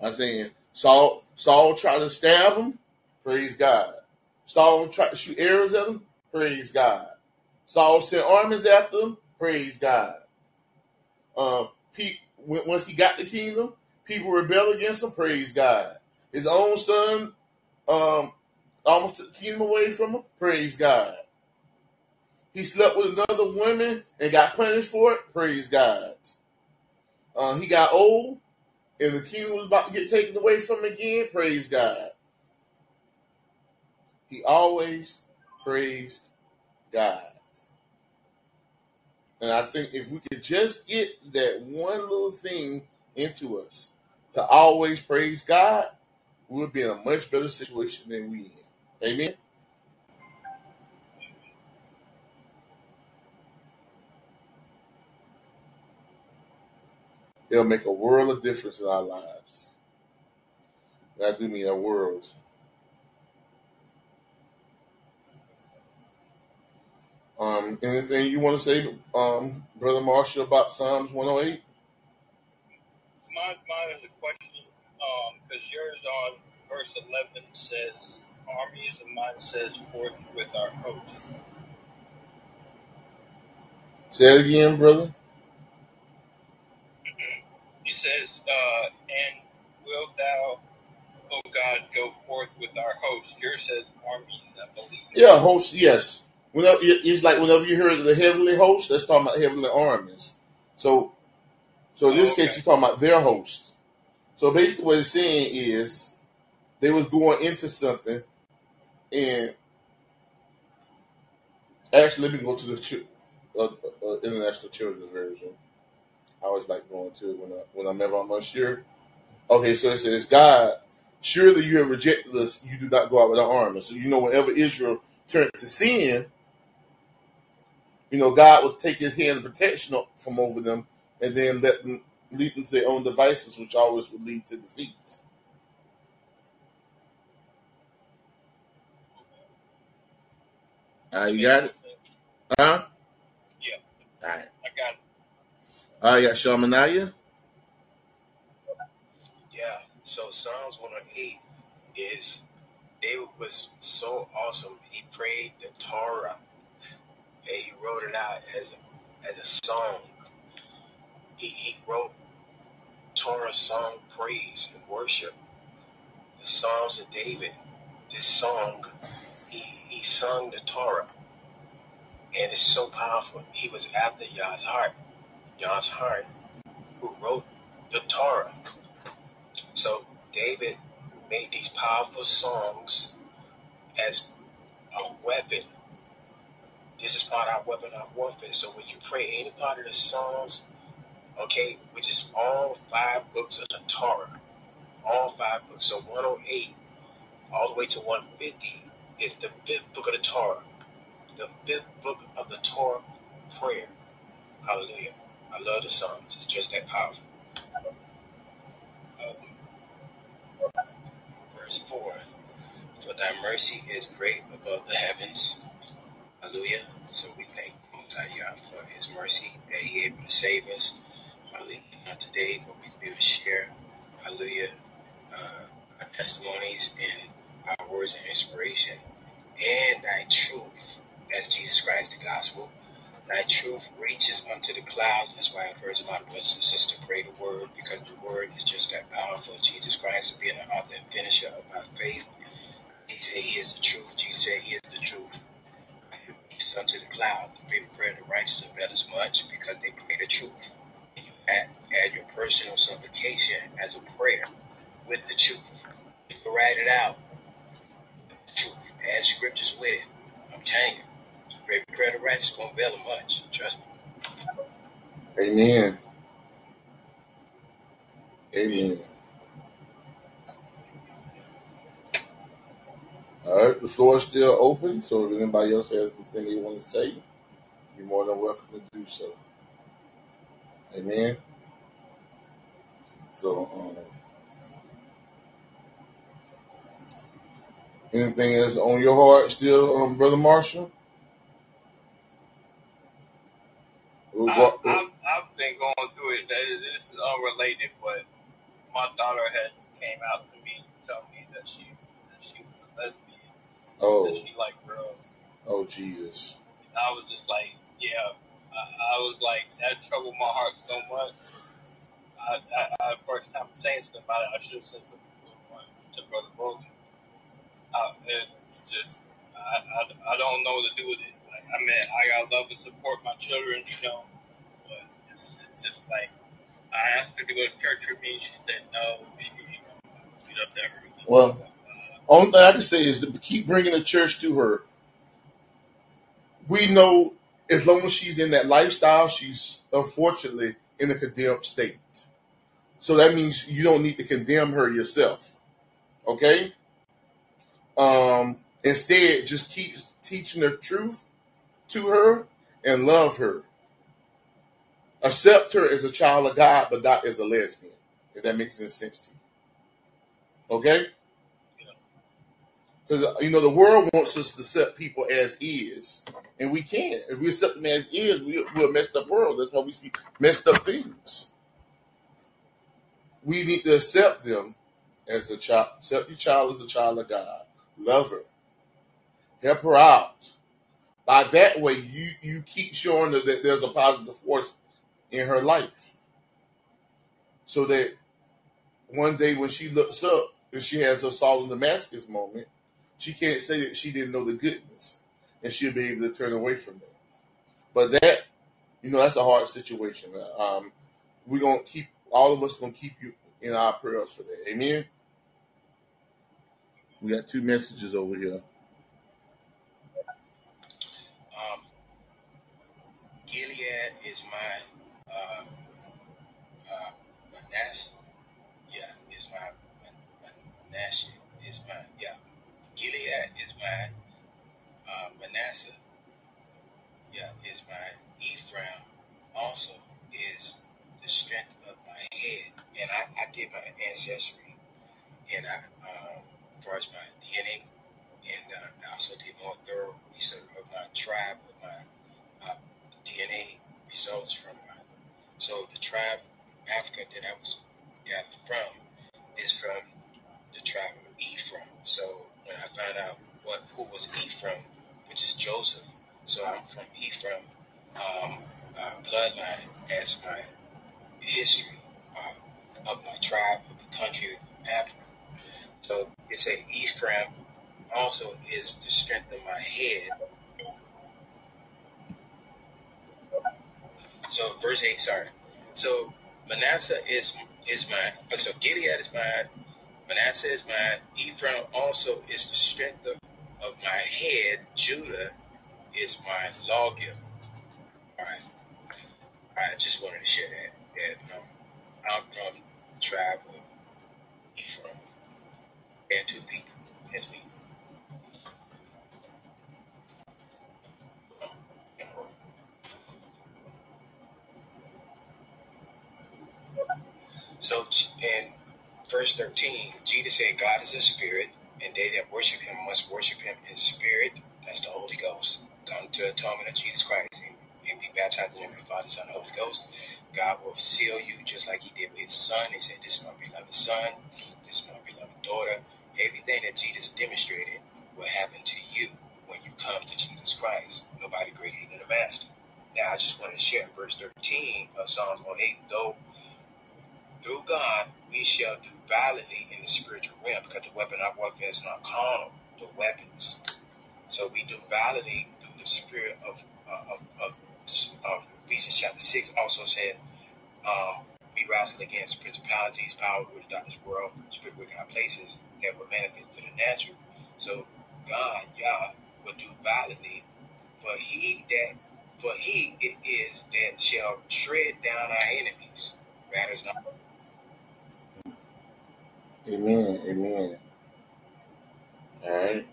I'm saying Saul Saul tried to stab him, praise God. Saul tried to shoot arrows at him, praise God. Saul sent armies after him, praise God. Um, Pete, once he got the kingdom, people rebelled against him, praise God. His own son um, almost took the kingdom away from him, praise God. He slept with another woman and got punished for it, praise God. Uh, he got old and the kingdom was about to get taken away from him again, praise God. He always praised God. And I think if we could just get that one little thing into us to always praise God, we would be in a much better situation than we in. Amen. It'll make a world of difference in our lives. That do mean a world. Um, anything you want to say, um, Brother Marshall, about Psalms 108? Mine, mine is a question, because yours on verse 11 says armies, and mine says forth with our host. Say it again, brother. He says, uh, and wilt thou, O God, go forth with our host? Yours says armies, I believe. Yeah, host, yes. Whenever it's like whenever you hear the heavenly host, that's talking about heavenly armies. So, so in this Oh, case, you're talking about their host. So basically, what it's saying is they was going into something, and actually, let me go to the ch- uh, uh, international children's version. I always like going to it when I when I'm ever unsure. Okay, so it says, God, surely you have rejected us. You do not go out without armor. So you know, whenever Israel turned to sin, you know, God would take His hand of protection up from over them and then let them lead them to their own devices, which always would lead to defeat. All right, you got it? Huh? Yeah, All right. I got it. All right, you got Shamanaya? Yeah. So Psalms 108 is David was so awesome. He prayed the Torah and he wrote it out as a, as a song. He, he wrote Torah song praise and worship. The Psalms of David. This song, he he sung the Torah, and it's so powerful. He was after Yah's heart. Yah's heart, who wrote the Torah. So David made these powerful songs as a weapon. This is part of our weapon of warfare. So when you pray any part of the songs, okay, which is all five books of the Torah, all five books. So 108 all the way to 150 is the fifth book of the Torah, the fifth book of the Torah prayer. Hallelujah. I love the Psalms. It's just that powerful. Um, verse 4 For thy mercy is great above the heavens. Hallelujah. So we thank Most High Yah for his mercy that he able to save us. Hallelujah. Not today, but we be able to share. Hallelujah. Uh, our testimonies and our words and inspiration and thy truth. That's Jesus Christ, the gospel. Thy truth reaches unto the clouds. That's why I encourage a lot of brothers and sisters to pray the word because the word is just that powerful. Jesus Christ being the author and finisher of my faith. He said he is the truth. Jesus said he is the truth. Reaches unto the clouds. The people pray the righteous availeth much because they pray the truth. And you add, add your personal supplication as a prayer with the truth. You can write it out. The truth. Add scriptures with it. I'm telling you. Righteous gonna avail much. Trust me. Amen. Amen. All right, the floor is still open, so if anybody else has anything they want to say, you're more than welcome to do so. Amen. So, um, anything else on your heart still, um, Brother Marshall? I, what- I've, I've been going through it. This is unrelated, but my daughter had came out to me told me that she that she was a lesbian, Oh, that she liked girls. oh, Jesus. And I was just like, yeah. I, I was like, that troubled my heart so much. I, I, I first time saying something about it, I should have said something to, Brother Brogan. Uh, and it's just, I, I, I don't know what to do with it. Like, I mean, I gotta love and support my children, you know, just like, I asked her to go to church with me. She said no. She. Well, Uh, Only thing I can say is to keep bringing the church to her. We know as long as she's in that lifestyle, she's unfortunately in a condemned state. So that means you don't need to condemn her yourself. Okay? Um, instead, just keep teaching the truth to her and love her. Accept her as a child of God, but not as a lesbian, if that makes any sense to you. Okay? Because you know the world wants us to accept people as is, and we can't. If we accept them as is, we, we're a messed up world. That's why we see messed up things. We need to accept them as a child. Accept your child as a child of God. Love her. Help her out. By that way, you you keep showing her that there's a positive force in her life, so that one day when she looks up and she has her Saul in Damascus moment, she can't say that she didn't know the goodness, and she'll be able to turn away from that. But that, you know, that's a hard situation. Um, we're gonna keep all of us gonna keep you in our prayers for that. Amen. We got two messages over here. Um, Gilead is uh, Manasseh. Yeah, is my Man- Manasseh is my yeah. Gilead is my uh, Manasseh. Yeah, is my Ephraim also is the strength of my head. And I, I did my ancestry, and I, um, as far as my DNA, and uh, I also did more thorough research of my tribe, of my uh, DNA results from my. So the tribe Africa that I was got from is from the tribe of Ephraim. So when I found out what who was Ephraim, which is Joseph, so I'm from Ephraim um, uh, bloodline as my history uh, of my tribe, of the country of Africa. So it's a Ephraim also is the strength of my head. So verse eight, sorry. So Manasseh is is mine. So Gilead is mine. Manasseh is mine. Ephraim also is the strength of, of my head. Judah is my lawgiver. All right. I just wanted to share that. That um, I'm from the tribe of Ephraim. And two people. as me. So in verse 13, Jesus said, God is a spirit, and they that worship him must worship him in spirit. That's the Holy Ghost. Come to the atonement of Jesus Christ and, and be baptized in the name of the Father, Son, and Holy Ghost. God will seal you just like he did with his son. He said, This is my beloved son, this is my beloved daughter. Everything that Jesus demonstrated will happen to you when you come to Jesus Christ. Nobody greater than the Master. Now, I just wanted to share verse 13 of Psalms 1:8, though through God we shall do valiantly in the spiritual realm, because the weapon of warfare is not carnal, the weapons. So we do valiantly through the spirit of uh, of, of, of Ephesians chapter six also said um, we wrestle against principalities, power, rulers darkness, world, spirit wicked high places that will manifest to the natural. So God, Yah, will do valiantly, for he that for he it is that shall tread down our enemies. That is not Amen. Amen. All right.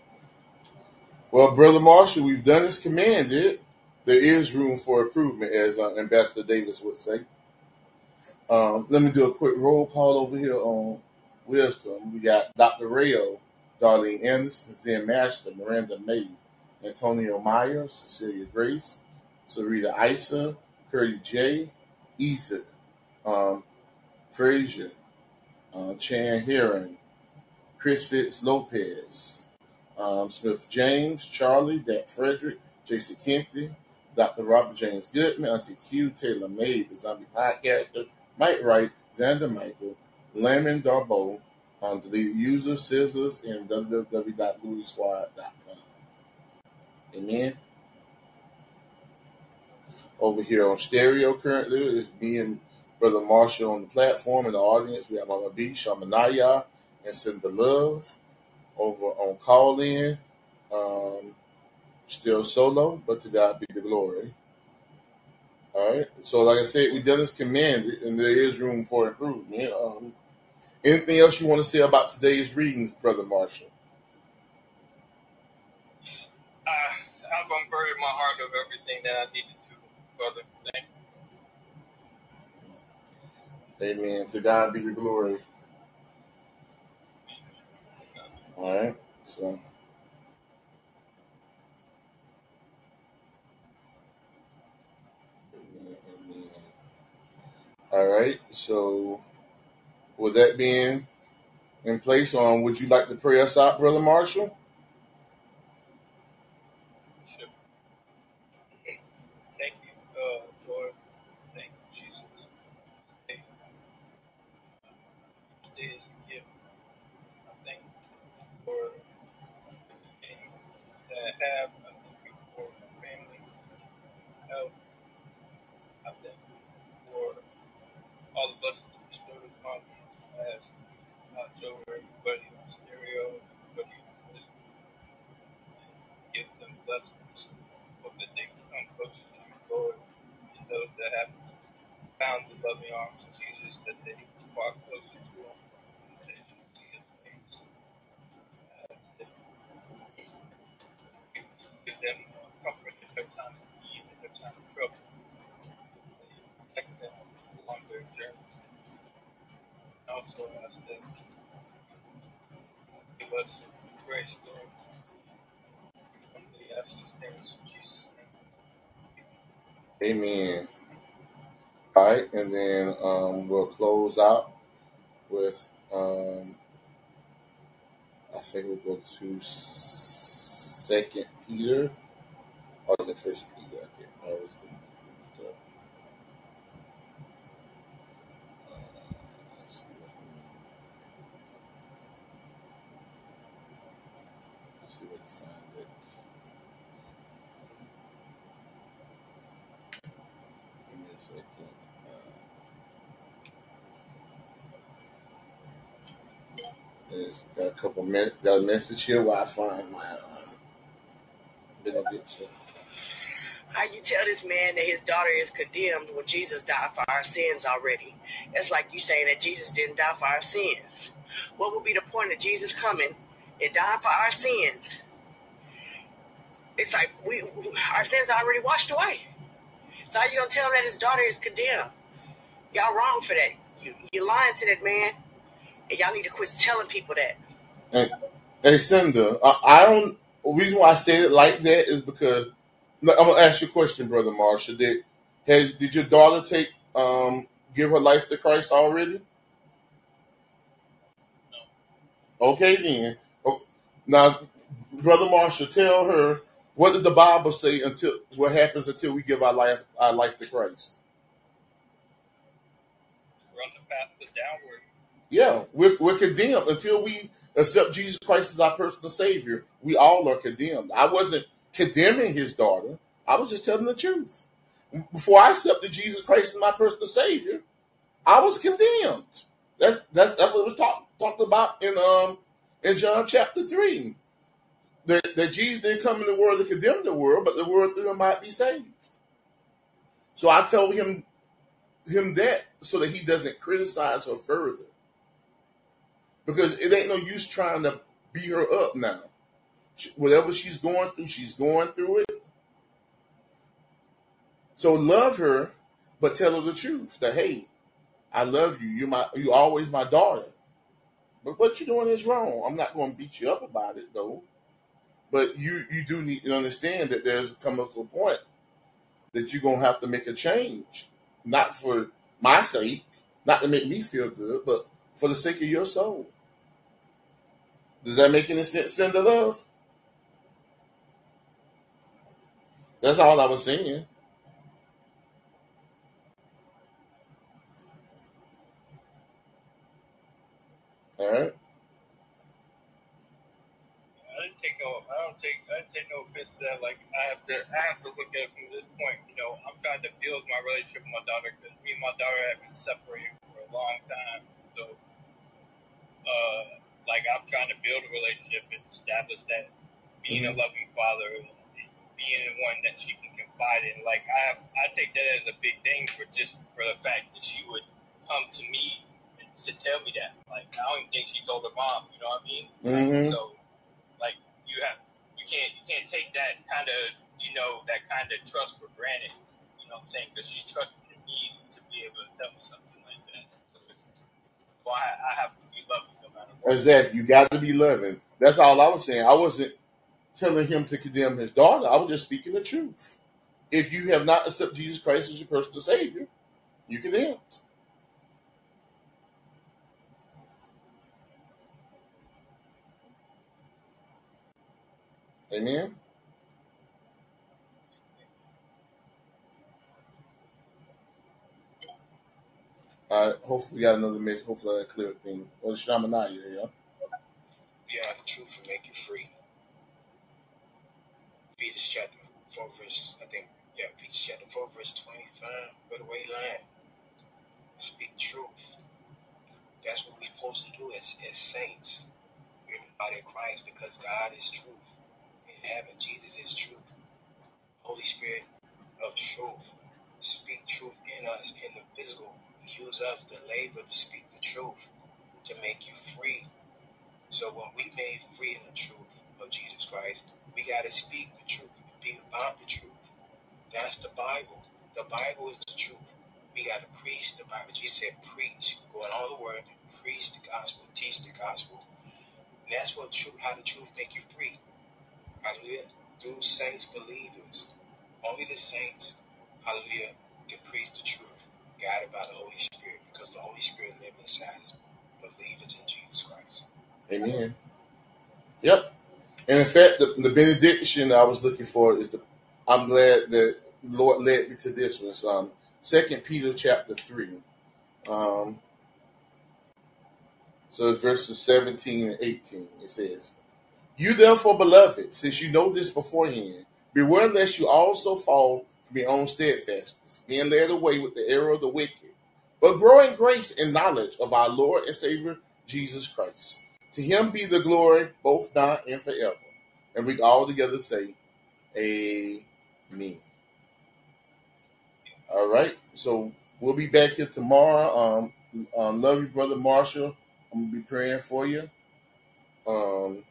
Well, Brother Marshall, we've done as commanded. There is room for improvement, as uh, Ambassador Davis would say. Um, let me do a quick roll call over here on Wisdom. We got Dr. Rayo, Darlene Anderson, Zen Master, Miranda May, Antonio Myers, Cecilia Grace, Sarita Isa, Curdy J, Ethan, um, Frazier, uh, Chan Heron, Chris Fitz Lopez, um, Smith James, Charlie, Dak Frederick, Jason Kempty, Dr. Robert James Goodman, Auntie Q, Taylor May, the Zombie Podcaster, Mike Wright, Xander Michael, Lemon Darbo, um, deleted user, Scissors, and www.louisquad.com. Amen. Over here on stereo currently, it's me and Brother Marshall on the platform in the audience. We have Mama B, Shamanaya, and Cinda Love over on Callin. Um, still solo, but to God be the glory. All right. So, like I said, we done as command, and there is room for improvement. Um, anything else you want to say about today's readings, Brother Marshall? Uh, I'm gonna my heart of everything that I needed to, brother. Thank you. Amen. To God be the glory. All right. So. All right. So, with that being in place, on would you like to pray us out, Brother Marshall? found the loving arms of Jesus that they walk closer to him uh, them comfort in their time of need, in their time of trouble. They protect them along their journey. And also ask them to give us grace, Lord. Humbly ask these things in Jesus' name. Amen. Right, and then um, we'll close out with um, I think we'll go to Second Peter or the First Peter. I can't always get confused up. Uh, let's see if I can- let's see if I can find it. Give me a second. Uh, there's got minutes. Message here while I find my um, benediction. How you tell this man that his daughter is condemned when Jesus died for our sins already? That's like you saying that Jesus didn't die for our sins. What would be the point of Jesus coming and dying for our sins? It's like we our sins are already washed away. So how you gonna tell him that his daughter is condemned? Y'all wrong for that. You you lying to that man, and y'all need to quit telling people that. And hey, Cinder, I, I don't. The reason why I said it like that is because I'm gonna ask you a question, brother Marshall. Did has did your daughter take um give her life to Christ already? Okay, then. Oh, now, brother Marshall, tell her what does the Bible say until what happens until we give our life our life to Christ. Run the path downward. Yeah, we're, we're condemned until we accept Jesus Christ as our personal Savior. We all are condemned. I wasn't condemning his daughter. I was just telling the truth. Before I accepted Jesus Christ as my personal Savior, I was condemned. That's that, that's what was talked talked about in um in John chapter three. That, that Jesus didn't come in the world to condemn the world, but the world through him might be saved. So I told him him that so that he doesn't criticize her further. Because it ain't no use trying to beat her up now. She- Whatever she's going through, she's going through it. So love her, but tell her the truth. That hey, I love you. You're my you always my daughter. But what you're doing is wrong. I'm not going to beat you up about it though. But you you do need to understand that there's come to a point that you're gonna have to make a change, not for my sake, not to make me feel good, but for the sake of your soul. Does that make any sense, send the love? That's all I was saying. All right. I didn't take no. I don't take. I didn't take no offense to that. Like I have to. I have to look at it from this point. You know, I'm trying to build my relationship with my daughter because me and my daughter have been separated for a long time. So, uh, like I'm trying to build a relationship and establish that being a Mhm. loving father being the one that she can confide in. Like I have, I take that as a big thing for just for the fact that she would come to me and to tell me that. Like I don't even think she told her mom. You know what I mean? Mm-hmm. So, like, you have, you can't, you can't take that kind of, you know, that kind of trust for granted. You know what I'm saying? Because she's trusting me to be able to tell me something like that. So it's why I have to be loving no matter what. Exactly. You got to be loving. That's all I was saying. I wasn't telling him to condemn his daughter. I was just speaking the truth. If you have not accepted Jesus Christ as your personal Savior, you condemned. Amen. All right. Hopefully, we got another message. Hopefully, that clear things. Or the Shamanaya, yeah. Yeah, truth will make you free. Ephesians chapter 4, verse, I think, yeah, Ephesians chapter 4, verse 25. By the way, lying. Speak truth. That's what we're supposed to do as, as saints. We're the body of Christ because God is truth. In heaven, Jesus is truth. Holy Spirit of truth. Speak truth in us, in the physical. Use us to labor to speak the truth, to make you free. So when we made free in the truth of Jesus Christ, we got to speak the truth, be about the truth. That's the Bible. The Bible is the truth. We got to preach the Bible. Jesus said, preach. Go in all the word, preach the gospel, teach the gospel. And that's what truth, how the truth make you free. Hallelujah. Through saints, believers. Only the saints, hallelujah, can preach the truth, guided by the Holy Spirit, because the Holy Spirit lives inside us. Believers in Jesus Christ. Amen. Yep. And in fact, the, the benediction I was looking for is the. I'm glad that Lord led me to this one. Um, Second Peter chapter three. Um, so verses 17 and 18. It says, You therefore, beloved, since you know this beforehand, beware lest you also fall your own steadfastness, being led away with the error of the wicked, but growing grace and knowledge of our Lord and Savior Jesus Christ. To him be the glory both now and forever. And we all together say, Amen. All right. So we'll be back here tomorrow. Um, um, love you, brother Marshall. I'm gonna be praying for you. Um,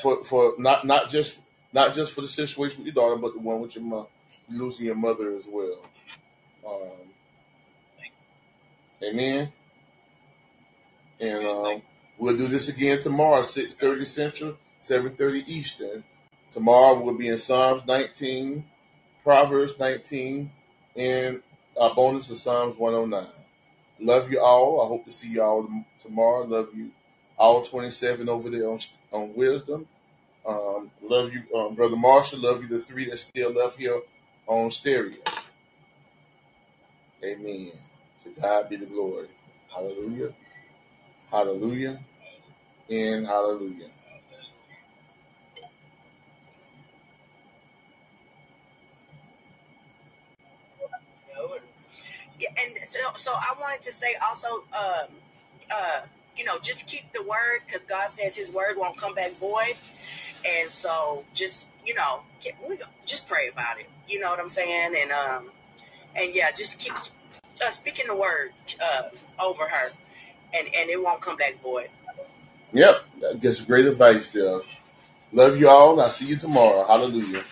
for for not not just not just for the situation with your daughter, but the one with your mom losing your mother as well. Um, amen. And um, we'll do this again tomorrow, six thirty Central, seven thirty Eastern. Tomorrow we'll be in Psalms 19, Proverbs 19, and our bonus of Psalms 109. Love you all. I hope to see you all tomorrow. Love you all 27 over there on, on Wisdom. Um, love you, um, Brother Marshall. Love you, the three that's still left here on stereo. Amen. To God be the glory. Hallelujah. Hallelujah. And hallelujah. Yeah, and so, so I wanted to say also, um, uh, you know, just keep the word because God says His word won't come back void, and so just you know, get, we just pray about it. You know what I'm saying? And um, and yeah, just keep uh, speaking the word uh, over her, and and it won't come back void. Yep. That's great advice there. Love you all. I'll see you tomorrow. Hallelujah.